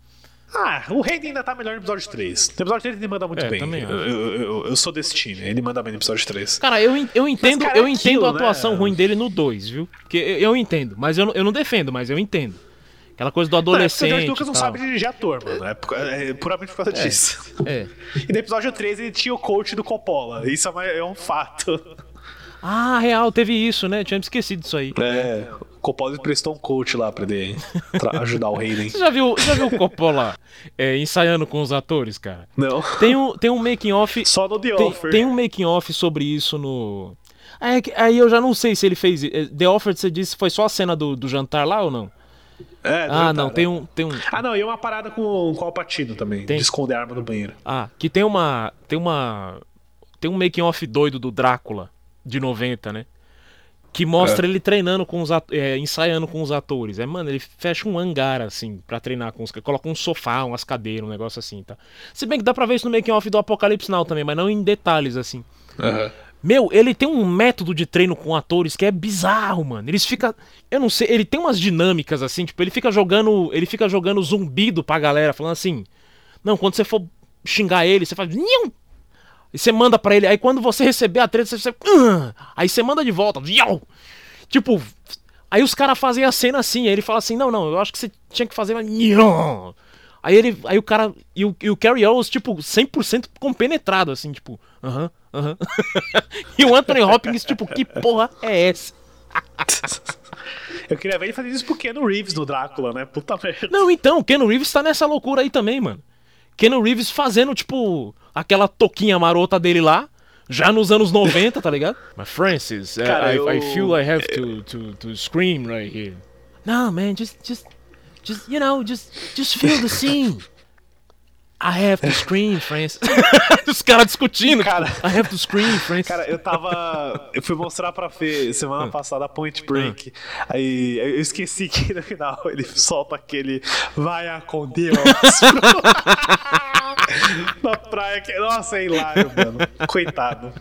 Ah, o Hayden ainda tá melhor no episódio 3. No episódio 3 ele manda muito É, bem. também Eu, eu, eu- eu sou desse time, ele manda bem no episódio 3. Cara, eu, en- eu entendo, cara, eu é entendo a aquilo, atuação né? ruim dele no 2, viu? Porque eu, eu entendo, mas eu, não- eu não defendo, mas eu entendo. Aquela coisa do Não, é o adolescente. George Lucas não sabe dirigir ator, mano. É, é puramente por causa disso. É. E no episódio 13 ele tinha o coach do Coppola. Isso é é um fato. Ah, real, teve isso, né? Tinha me esquecido disso aí. É. O Coppola emprestou um coach lá pra ele ajudar o Hayden. [laughs] Você já viu, já viu o Coppola é, ensaiando com os atores, cara? Não. Tem um, tem um making off. [laughs] Só no The tem, Offer. tem um making off sobre isso no. Aí, aí eu já não sei se ele fez. eh, The Offer, você disse, foi só a cena do, do jantar lá ou não? É, Ah, não, né? tem um. Tem um Ah, não, e uma parada com, com o Alpatino também. Tem. De esconder a arma no banheiro. ah, que tem uma. Tem uma. Tem um making off doido do Drácula, de 90, né? Que mostra ele treinando com os atores, ensaiando com os atores. É, mano, ele fecha um hangar, assim, pra treinar com os Coloca um sofá, umas cadeiras, um negócio assim, tá? Se bem que dá pra ver isso no making off do Apocalipse Now também, mas não em detalhes, assim. Meu, ele tem um método de treino com atores que é bizarro, mano. Eles ficam. Eu não sei, ele tem umas dinâmicas assim, tipo, ele fica jogando. Ele fica jogando zumbido pra galera, falando assim. Não, quando você for xingar ele, você faz. Nham! E você manda pra ele. Aí quando você receber a treta, você. aí você manda de volta. Nham! Tipo. Aí os caras fazem a cena assim, aí ele fala assim: não, não, eu acho que você tinha que fazer. uma nham!" Aí ele. Aí o cara. E o, e o Carrie Owens, tipo, 100% compenetrado, assim, tipo. Aham, aham. [laughs] e o Anthony Hopkins, tipo, que porra é essa? [laughs] Eu queria ver ele fazer isso pro Keanu Reeves no Drácula, né? Puta merda. Não, então, Keanu Reeves tá nessa loucura aí também, mano. Keanu Reeves fazendo, tipo, aquela toquinha marota dele lá, já nos anos 90, tá ligado? [laughs] Mas Francis, uh, Cara, I, eu- I feel I have to, to, to scream right here. No, man, just, just, just, you know, just, just feel the scene. I have to scream, Francis. [laughs] Os caras discutindo. Cara. I have to scream, Francis. Cara, eu tava. Eu fui mostrar pra Fê semana passada Point Break. Aí eu esqueci que no final ele solta aquele vai a com Deus [laughs] na praia. Que... Nossa, é hilário, mano. Coitado.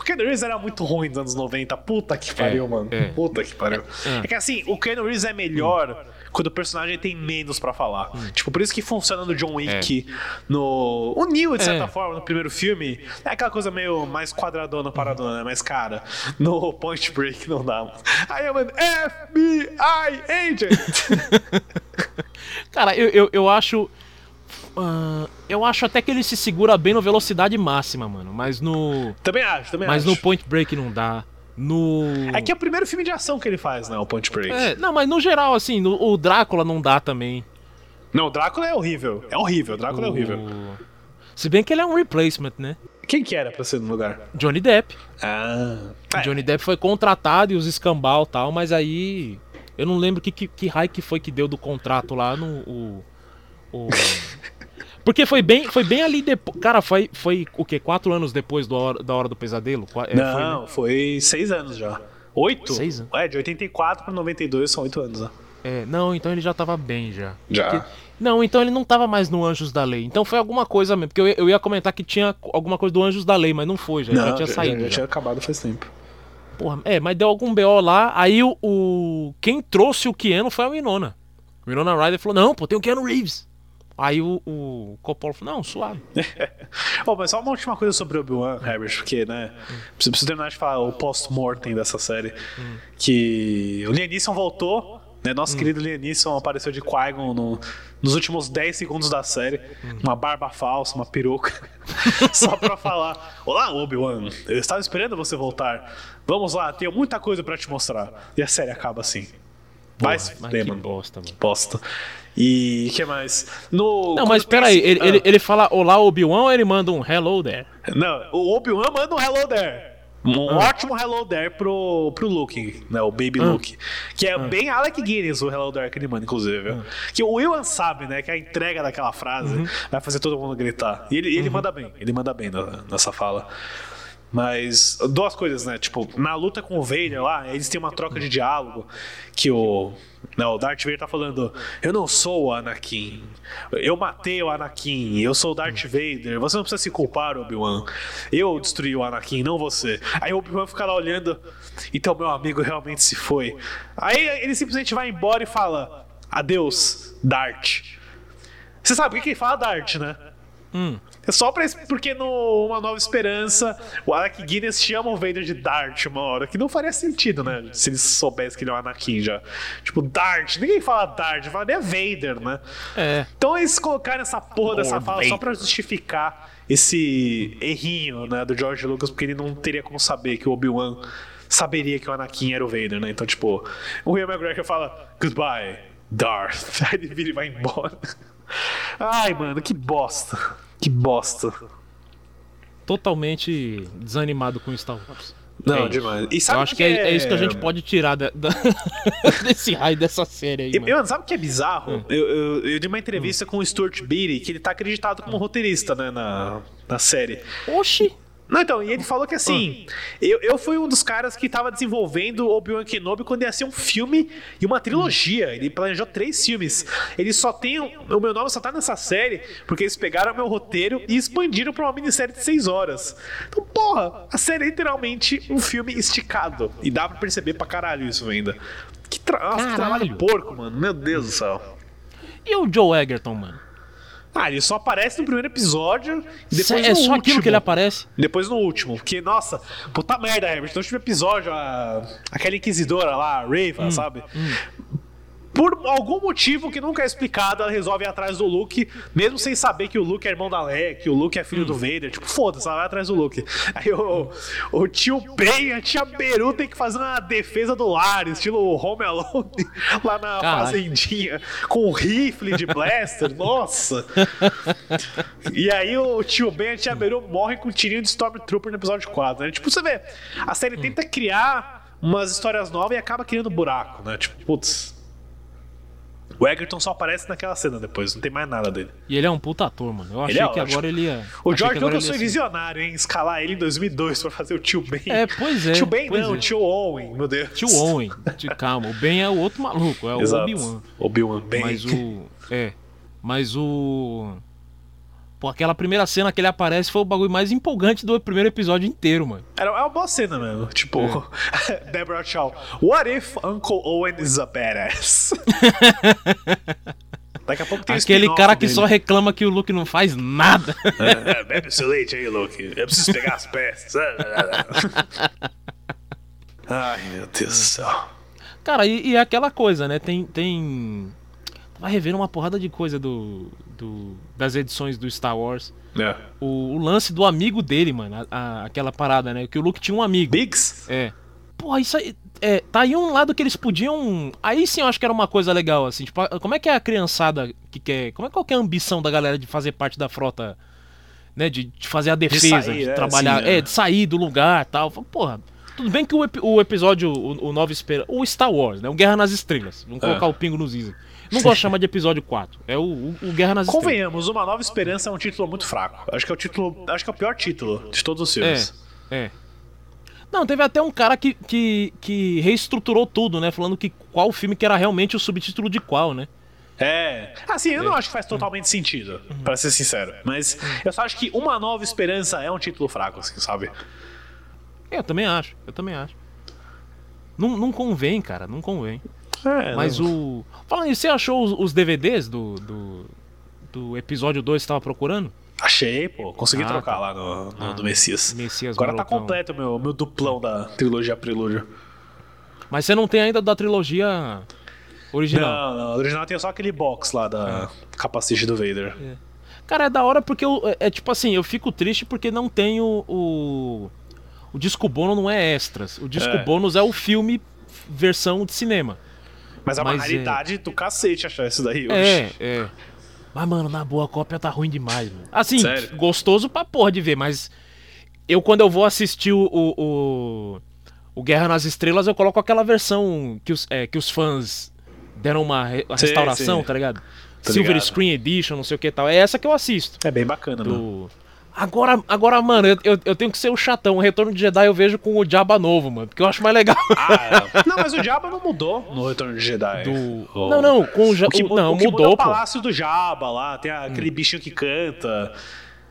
O Ken Reeves era muito ruim nos anos 90. Puta que pariu, mano. é. Puta que pariu. É que assim, o Ken Reeves é melhor. Quando o personagem tem menos pra falar. Tipo, por isso que funciona no John Wick, no. O Neo, de certa É. forma, no primeiro filme, é aquela coisa meio mais quadradona, paradona, né? Mas, cara, no Point Break não dá. I am an FBI agent! [laughs] Cara, eu, eu, eu acho. ah, eu acho até que ele se segura bem no velocidade máxima, mano. Mas no. também acho, também Mas acho. no Point Break não dá. No. É que é o primeiro filme de ação que ele faz, né? O Point Break. É, não, mas no geral, assim, no, o Drácula não dá também. Não, o Drácula é horrível. É horrível, o Drácula é horrível. O- Se bem que ele é um replacement, né? Quem que era pra ser no lugar? Johnny Depp. Ah. É. Johnny Depp foi contratado e os escambau e tal, mas aí. Eu não lembro que, que, que raio que foi que deu do contrato lá no. O, o- [laughs] Porque foi bem, foi bem ali depois. Cara, foi, foi o quê? Quatro anos depois do hora- da Hora do Pesadelo? Qua- é, foi, né? Não, foi, seis anos já. Oito? Seis anos? É, de 84 pra 92 são oito anos, né? É, não, então ele já tava bem já. Já. Porque Não, então ele não tava mais no Anjos da Lei. Então foi alguma coisa mesmo. Porque eu, ia- eu ia comentar que tinha alguma coisa do Anjos da Lei, mas não foi, já, já tinha saído. já já. tinha acabado faz tempo. Porra, é, mas deu algum BO lá. Aí o, o- Quem trouxe o Keanu foi a Winona. O Winona Ryder falou: Não, pô, tem o Keanu Reeves. Aí o, o Coppola falou: Não, suave. [laughs] Bom, mas só uma última coisa sobre Obi-Wan, Herbert, porque, né, preciso, preciso terminar de falar o post-mortem dessa série, que o Liam Neeson voltou, né, nosso querido Liam Neeson apareceu de Qui-Gon no- nos últimos 10 segundos da série, uma barba falsa, uma peruca, [laughs] só pra falar, olá Obi-Wan, eu estava esperando você voltar, vamos lá, tenho muita coisa pra te mostrar. E a série acaba assim. Vai se fuder, que bosta, mano. Bosta. E o que mais? No, Não, mas peraí, ele, Ah. ele, ele fala Olá, Obi-Wan ou ele manda um Hello there? Não, o Obi-Wan manda um Hello There. Um Ah. ótimo Hello There pro, pro Luke, né? O Baby Luke. Que é bem Alec Guinness o Hello There que ele manda, inclusive. Ah. Que o Willan sabe, né? Que a entrega daquela frase Uhum. vai fazer todo mundo gritar. E ele, ele manda bem, ele manda bem na- nessa fala. Mas duas coisas, né? Tipo, na luta com o Vader lá, eles têm uma troca de diálogo que o. Não, o Darth Vader tá falando: Eu não sou o Anakin. Eu matei o Anakin. Eu sou o Darth Vader. Você não precisa se culpar, Obi-Wan. Eu destruí o Anakin, não você. Aí o Obi-Wan fica lá olhando. Então meu amigo realmente se foi. Aí ele simplesmente vai embora e fala: Adeus, Dart. Você sabe por que ele fala Dart, né? É só pra, porque no Uma Nova Esperança, o Alec Guinness chama o Vader de Dart uma hora, que não faria sentido, né? Se eles soubessem que ele é um Anakin já. Tipo, Dart, ninguém fala Dart, fala nem é Vader, né? É. Então eles colocaram essa porra dessa fala só pra justificar esse errinho, né, do George Lucas, porque ele não teria como saber que o Obi-Wan saberia que o Anakin era o Vader, né? Então, tipo, o Ian McGregor fala, goodbye, Darth. [laughs] Aí ele vira e vai embora. Ai, mano, que bosta. Que bosta. Totalmente desanimado com Star Wars. Não, É demais. E Eu sabe acho que é, é isso que a gente pode tirar da- da- [laughs] desse raio dessa série aí, E, mano. mano, sabe o que é bizarro? Hum. Eu, eu, eu dei uma entrevista com o Stuart Beatty, que ele tá acreditado como roteirista, né, na, na série. Oxi! Não, então, e ele falou que assim, eu, eu fui um dos caras que tava desenvolvendo Obi-Wan Kenobi quando ia ser um filme e uma trilogia. Ele planejou três filmes. Ele só tem. O meu nome só tá nessa série porque eles pegaram meu roteiro e expandiram pra uma minissérie de seis horas. Então, porra, a série é literalmente um filme esticado. E dá pra perceber pra caralho isso ainda. Que, tra nossa, que trabalho porco, mano. Meu Deus do céu. E o Joe Egerton, mano? Ah, ele só aparece no primeiro episódio e depois é no só último. aquilo que ele aparece? Depois no último, porque, nossa, puta merda, Herbert. No último episódio, a, aquela inquisidora lá, a Rava, sabe? Por algum motivo que nunca é explicado, ela resolve ir atrás do Luke, mesmo sem saber que o Luke é irmão da Leia, que o Luke é filho do Vader. Tipo, foda-se, ela vai atrás do Luke. Aí o, o tio Ben e a tia Beru tem que fazer uma defesa do lar, estilo Home Alone, [laughs] lá na Caralho. fazendinha, com um rifle de blaster. [laughs] Nossa! E aí o tio Ben e a tia Beru morrem com um tirinho de Stormtrooper no episódio 4, né? Tipo, você vê, a série tenta criar umas histórias novas e acaba criando buraco, né? Tipo, putz. O Egerton só aparece naquela cena depois, não tem mais nada dele. E ele é um puta ator, mano. Eu achei Ele é que agora ele ia. O George Lucas foi visionário em escalar ele em 2002 pra fazer o tio Ben. É, pois é, Tio Ben não, é. tio Owen, meu Deus. Tio Owen. Calma. O Ben é o outro maluco, é o. Obi-Wan. Obi-Wan Ben. Mas o. É. Mas o. Pô, aquela primeira cena que ele aparece foi o bagulho mais empolgante do primeiro episódio inteiro, mano. Era é uma boa cena mesmo. Tipo, [laughs] Deborah Shaw. What if Uncle Owen is a badass? [laughs] Daqui a pouco tem Aquele cara que dele. só reclama que o Luke não faz nada. É, bebe seu leite aí, Luke. Eu preciso pegar as peças. [laughs] Ai, meu Deus do céu. Cara, e, e é aquela coisa, né? Tem. tem... Vai rever uma porrada de coisa do, do- das edições do Star Wars. É. O, o lance do amigo dele, mano. a- a- aquela parada, né? Que o Luke tinha um amigo. Biggs? É. Pô, isso aí. É, tá aí um lado que eles podiam. Aí sim eu acho que era uma coisa legal, assim. Tipo, como é que é a criançada que quer. Como é qual que é a ambição da galera de fazer parte da frota, né? De, de fazer a defesa, de, sair, né, trabalhar. assim? É, de sair do lugar e tal. Porra. Tudo bem que o, o episódio, o, o Nova Esperança. O Star Wars, né? O Guerra nas Estrelas. Vamos É. colocar o pingo nos is. Não gosto de chamar de episódio 4. É o, o- o Guerra nas Estrelas. Convenhamos, Uma Nova Esperança é um título muito fraco. Acho que é o título. Acho que é o pior título de todos os filmes. É, é. Não, teve até um cara que, que, que reestruturou tudo, né? Falando que qual filme que era realmente o subtítulo de qual, né? É. Assim, eu não acho que faz totalmente sentido, pra ser sincero. Mas eu só acho que Uma Nova Esperança é um título fraco, assim, sabe? É, eu também acho, eu também acho. Não, não convém, cara, não convém. É, Mas não- o. Falando você achou os, os DVDs do, do, do episódio 2 que você tava procurando? Achei, pô. Consegui Ah, trocar tá. lá no, no, Ah, no Messias. Messias Agora tá Marotão. completo o meu, meu duplão da trilogia Prelúdio. Mas você não tem ainda da trilogia original. Não, não. O original tem só aquele box lá da capacete do Vader. Cara, é da hora porque eu, é, é tipo assim, eu fico triste porque não tem o. O, o disco bônus não é extras. O disco É. bônus é o filme versão de cinema. Mas é uma Mas é- raridade do cacete achar isso daí hoje. É, é. Mas, mano, na boa, a cópia tá ruim demais, mano. Assim, Sério? gostoso pra porra de ver, mas eu, quando eu vou assistir o, o, o, Guerra nas Estrelas, eu coloco aquela versão que os, é, que os fãs deram uma re- restauração, sei. tá ligado? Silver ligado. Screen Edition, não sei o que tal. É essa que eu assisto. É bem bacana. Do... Agora, agora, mano, eu, eu, eu tenho que ser o chatão. O Retorno de Jedi eu vejo com o Jabba novo, mano. Porque eu acho mais legal. Ah, é. [laughs] Não, mas o Jabba não mudou no Retorno de Jedi. Do... O- Não, não, com o, Ja- O que, o- Não, o que muda é mudou, o pô. Palácio do Jabba lá, tem aquele bichinho que canta.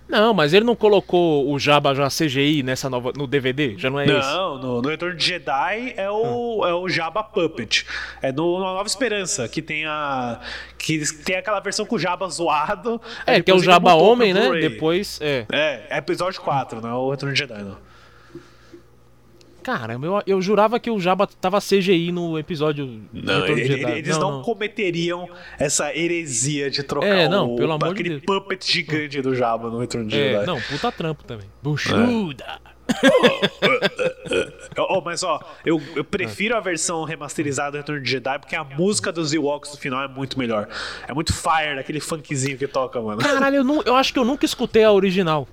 Não, mas ele não colocou o Jabba já CGI nessa nova no DVD? Já não é esse? Não, no, no Retorno de Jedi é o, é o Jabba Puppet. É no, no Nova Esperança, que tem a. Que tem aquela versão com o Jabba zoado. É, que é o Jabba Homem, né? Depois, é. É, é episódio 4, não é o Retorno de Jedi, não. Caramba, eu, eu jurava que o Jabba tava CGI no episódio Não, de ele- Jedi. ele- eles não, cometeriam essa heresia de trocar É, não, o, pelo amor de aquele Deus. puppet gigante do Jabba no Retorno de É, Jedi. não, puta trampo também. Buchuda. Oh, mas ó, eu, eu prefiro a versão remasterizada do Retorno de Jedi porque a música dos Ewoks no final é muito melhor. É muito fire, aquele funkzinho que toca, mano. Caralho, eu, nu- eu acho que eu nunca escutei a original.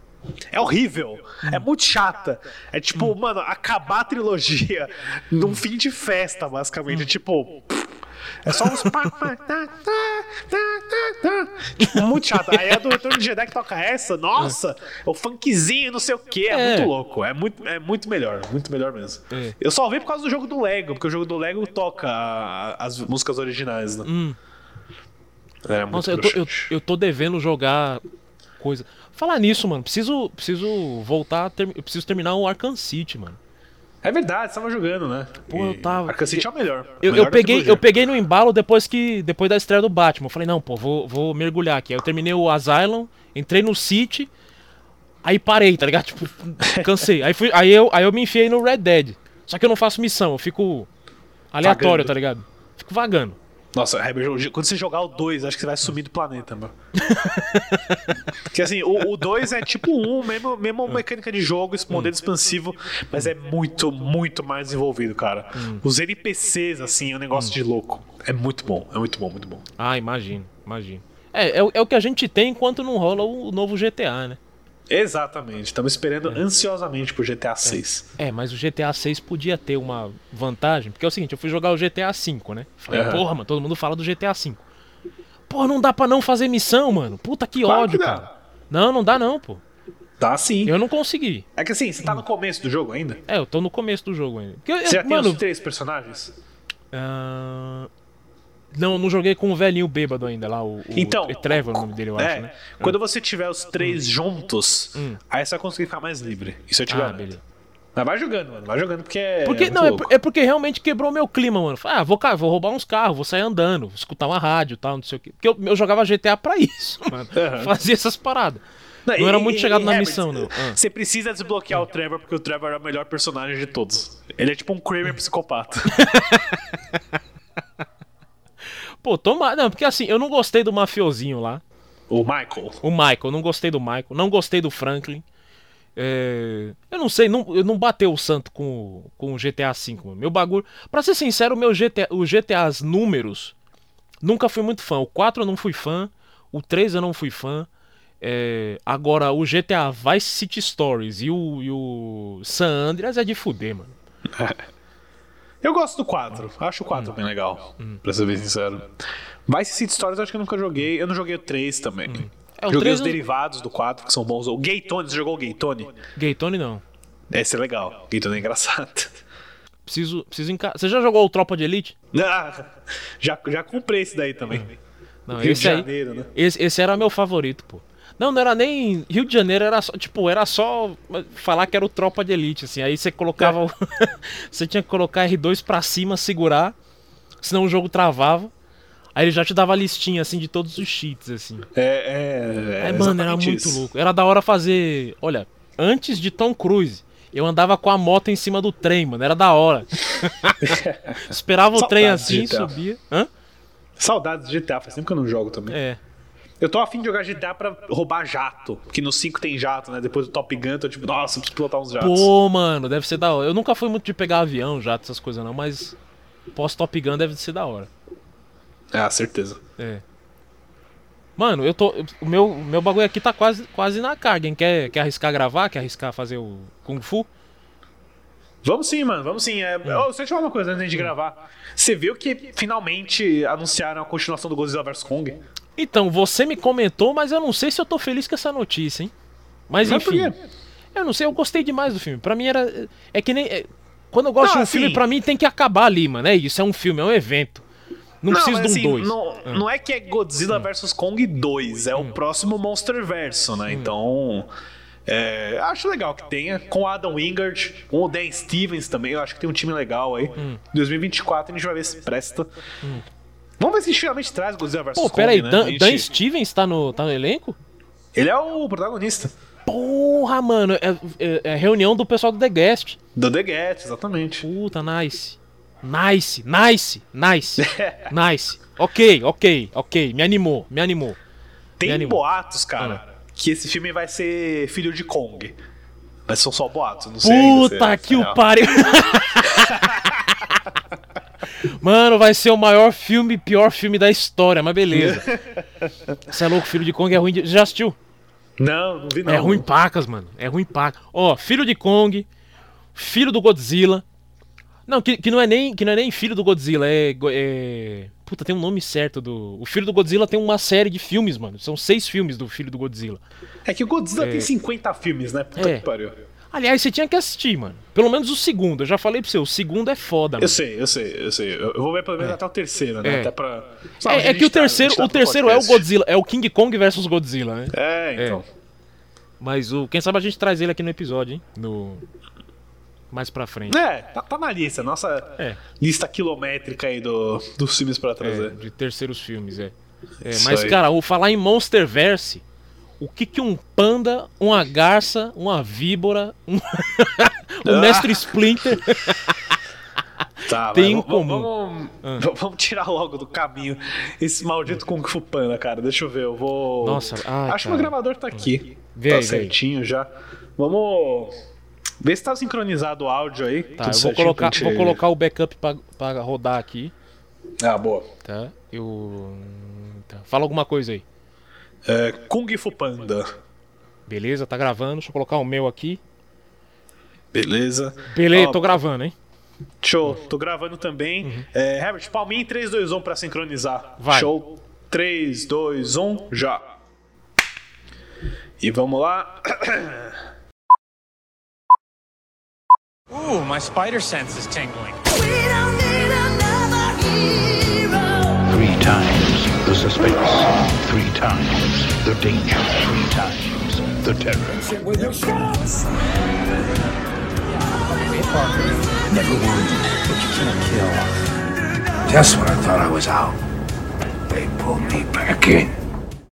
É horrível. É muito chata. É tipo, mano, acabar a trilogia num fim de festa, basicamente. Tipo. É só uns. tá, tá, tá. Tipo, muito chato. Aí a do Retorno de Jedi que toca essa, nossa, o funkzinho, não sei o que. É, É. muito louco. É muito, é muito melhor. Muito melhor mesmo. É. Eu só vi por causa do jogo do Lego, porque o jogo do Lego toca as músicas originais, né? É muito Nossa, eu tô, eu, eu tô devendo jogar coisa. Falar nisso, mano, preciso, preciso voltar, ter- eu preciso terminar o Arkham City, mano. É verdade, você tava jogando, né? Pô, eu tava- Arkham City é o melhor. Eu, Melhor eu peguei, eu peguei no embalo depois que depois da estreia do Batman. Eu falei, não, pô, vou, vou mergulhar aqui. Aí eu terminei o Asylum, entrei no City, aí parei, tá ligado? [laughs] Tipo, cansei. Aí, fui, aí, eu, aí eu me enfiei no Red Dead. Só que eu não faço missão, eu fico aleatório, Vagando. tá ligado? Fico vagando. Nossa, Heber, quando você jogar o 2, acho que você vai sumir do planeta, mano. [laughs] Porque assim, o 2 é tipo um, mesmo, mesmo mecânica de jogo, esse modelo expansivo, mas é muito, muito mais desenvolvido, cara. Os NPCs, assim, é um negócio de louco. É muito bom, é muito bom, muito bom. Ah, imagino, imagino. É, é, é o que a gente tem enquanto não rola o novo GTA, né? Exatamente, estamos esperando ansiosamente pro GTA 6. É, mas o GTA 6 podia ter uma vantagem, porque é o seguinte, eu fui jogar o GTA 5, né? Falei, Aham. porra, mano, todo mundo fala do GTA 5. Porra, não dá pra não fazer missão, mano. Puta que Claro ódio, que cara. Não, não dá não, pô. Tá sim. Eu não consegui. É que assim, você tá no começo do jogo ainda? É, eu tô no começo do jogo ainda. Porque, Você já tem mano, os três personagens? ah, Não, não joguei com o velhinho bêbado ainda lá, o, o Então, Trevor, o nome dele, eu acho, É, né? quando você tiver os três juntos, aí você vai conseguir ficar mais livre. Isso eu te Ah, garanto. beleza. Mas vai jogando, mano. Vai jogando porque é. Porque, muito não, é, é porque realmente quebrou meu clima, mano. Ah, vou, vou roubar uns carros, vou sair andando, vou escutar uma rádio e tal, não sei o quê. Porque eu, eu jogava GTA pra isso, [laughs] mano. Aham. Fazia essas paradas. Não, e- era muito chegado e, na Herbert, missão, não. Ah. Você precisa desbloquear o Trevor, porque o Trevor é o melhor personagem de todos. Ele é tipo um Kramer psicopata. [laughs] Pô, toma. Não, porque assim, eu não gostei do mafiosinho lá. o Michael. O Michael, não gostei do Michael, não gostei do Franklin. É, eu não sei, não, eu não bateu o santo com, o- com o GTA V, mano. Meu bagulho. Pra ser sincero, o meu GTA, o GTAs números, nunca fui muito fã. O 4 eu não fui fã, o 3 eu não fui fã. É, agora, o GTA Vice City Stories e o, e o San Andreas é de fuder, mano. [laughs] Eu gosto do 4. Acho o 4 bem legal, pra ser bem sincero. Vice City Stories eu acho que eu nunca joguei. Eu não joguei o 3 também. É, o joguei 3 os eu- derivados do 4, que são bons. O Gaytone, você jogou o Gaytone? Gaytone não. Esse é legal. Gaytone é engraçado. Preciso, preciso enca... Você já jogou o Tropa de Elite? Ah, já, já comprei esse daí também. Não, Rio esse de aí. Janeiro, né? Esse, esse era meu favorito, pô. Não, não era nem. Rio de Janeiro era só. Tipo, era só falar que era o tropa de elite, assim. Aí você colocava. o- [laughs] você tinha que colocar R2 pra cima, segurar. Senão o jogo travava. Aí ele já te dava a listinha, assim, de todos os cheats, assim. É, é, É, mano, era muito isso. louco. Era da hora fazer. Olha, antes de Tom Cruise, eu andava com a moto em cima do trem, mano. Era da hora. [laughs] Esperava o trem Saudades de assim, subia. Hã? Saudades de GTA, faz tempo que eu não jogo também. É. Eu tô afim de jogar GTA pra roubar jato. Porque no 5 tem jato, né? Depois do Top Gun, tô tipo, nossa, preciso pilotar uns jatos. Pô, mano, deve ser da hora. Eu nunca fui muito de pegar avião, jato, essas coisas não, mas pós Top Gun deve ser da hora. Ah, certeza. É. Mano, eu tô. O meu, meu bagulho aqui tá quase, quase na carga, hein? Quer, quer arriscar gravar? Quer arriscar fazer o Kung Fu? Vamos sim, mano, vamos sim. É... Oh, deixa eu te falar uma coisa antes de gravar. Você viu que finalmente anunciaram a continuação do Godzilla vs Kong? Então, você me comentou, mas eu não sei se eu tô feliz com essa notícia, hein? Mas enfim. Eu não sei, eu gostei demais do filme. Pra mim era. É que nem. é- quando eu gosto Não, de um assim- filme, pra mim tem que acabar ali, mano. É isso, é um filme, é um evento. Não, preciso mas de um assim, dois. Não, não é que é Godzilla vs Kong 2, é o Hum. próximo Monster Verso, né? Então. é, acho legal que tenha. Com o Adam Wingard, com o Dan Stevens também. Eu acho que tem um time legal aí. Hum. 2024 a gente vai ver se presta. Vamos ver se a gente finalmente traz Godzilla vs Pô, Kong. peraí, né? Dan, gente- Dan Stevens tá no, tá no elenco? Ele é o protagonista. Porra, mano, é, é- é reunião do pessoal do The Guest. Do The Get, exatamente. Puta, nice. Nice, nice, nice, [laughs] nice. Ok, ok, ok, me animou, me animou. Tem Me animou. boatos, cara, Ah. que esse filme vai ser filho de Kong. Mas são só boatos, não sei. Puta se que é o pariu. [laughs] [laughs] Mano, vai ser o maior filme, pior filme da história, mas beleza. Você é louco, Filho de Kong é ruim de... Já assistiu? Não, não vi não. É ruim pacas, mano. É ruim pacas. Ó, Filho de Kong, Filho do Godzilla. Não, que, que não é nem que não é nem filho do Godzilla, é, é... Puta, tem um nome certo do... O Filho do Godzilla tem uma série de filmes, mano. São seis filmes do Filho do Godzilla. É que o Godzilla tem 50 filmes, né? Puta É. que pariu. Aliás, você tinha que assistir, mano. Pelo menos o segundo. Eu já falei pra você, o segundo é foda, mano. Eu sei, eu sei, eu sei. Eu vou ver pelo menos até o terceiro, né? É. Até pra. É, é que o terceiro, o terceiro é o Godzilla, é o King Kong versus Godzilla, né? É, então. Mas o, quem sabe a gente traz ele aqui no episódio, hein? No mais pra frente. É, tá, tá na lista. Nossa É. lista quilométrica aí do, dos filmes pra É, trazer. de terceiros filmes, é. É, mas aí. cara, o falar em Monsterverse, o que que um panda, uma garça, uma víbora, um, [laughs] um mestre Splinter [laughs] Tá, tem mas em vamos- comum. Vamos, v- vamos tirar logo do caminho esse maldito Kung Fu Panda, cara. Deixa eu ver, eu vou. Nossa, ai, Acho que o cara. gravador tá aqui. Vê tá aí, vê certinho já. Vamos. Ver se tá sincronizado o áudio aí. Tá, eu vou certinho colocar, gente- vou colocar o backup pra, pra rodar aqui, Ah, boa. tá? Eu. Tá. Fala alguma coisa aí. É, Kung Fu Panda. Beleza, tá gravando. Deixa eu colocar o meu aqui. Beleza. Beleza, Ó, tô gravando, hein? Show, tô gravando também. É, Herbert, palminha em 3, 2, 1 pra sincronizar. Vai. Show. 3, 2, 1, já. E vamos lá. Ooh, my spider sense is tingling. Three times the suspense. Three times the danger. Three times the terror. Never wounded, but you can't kill. Just when I thought I was out, they pulled me back in.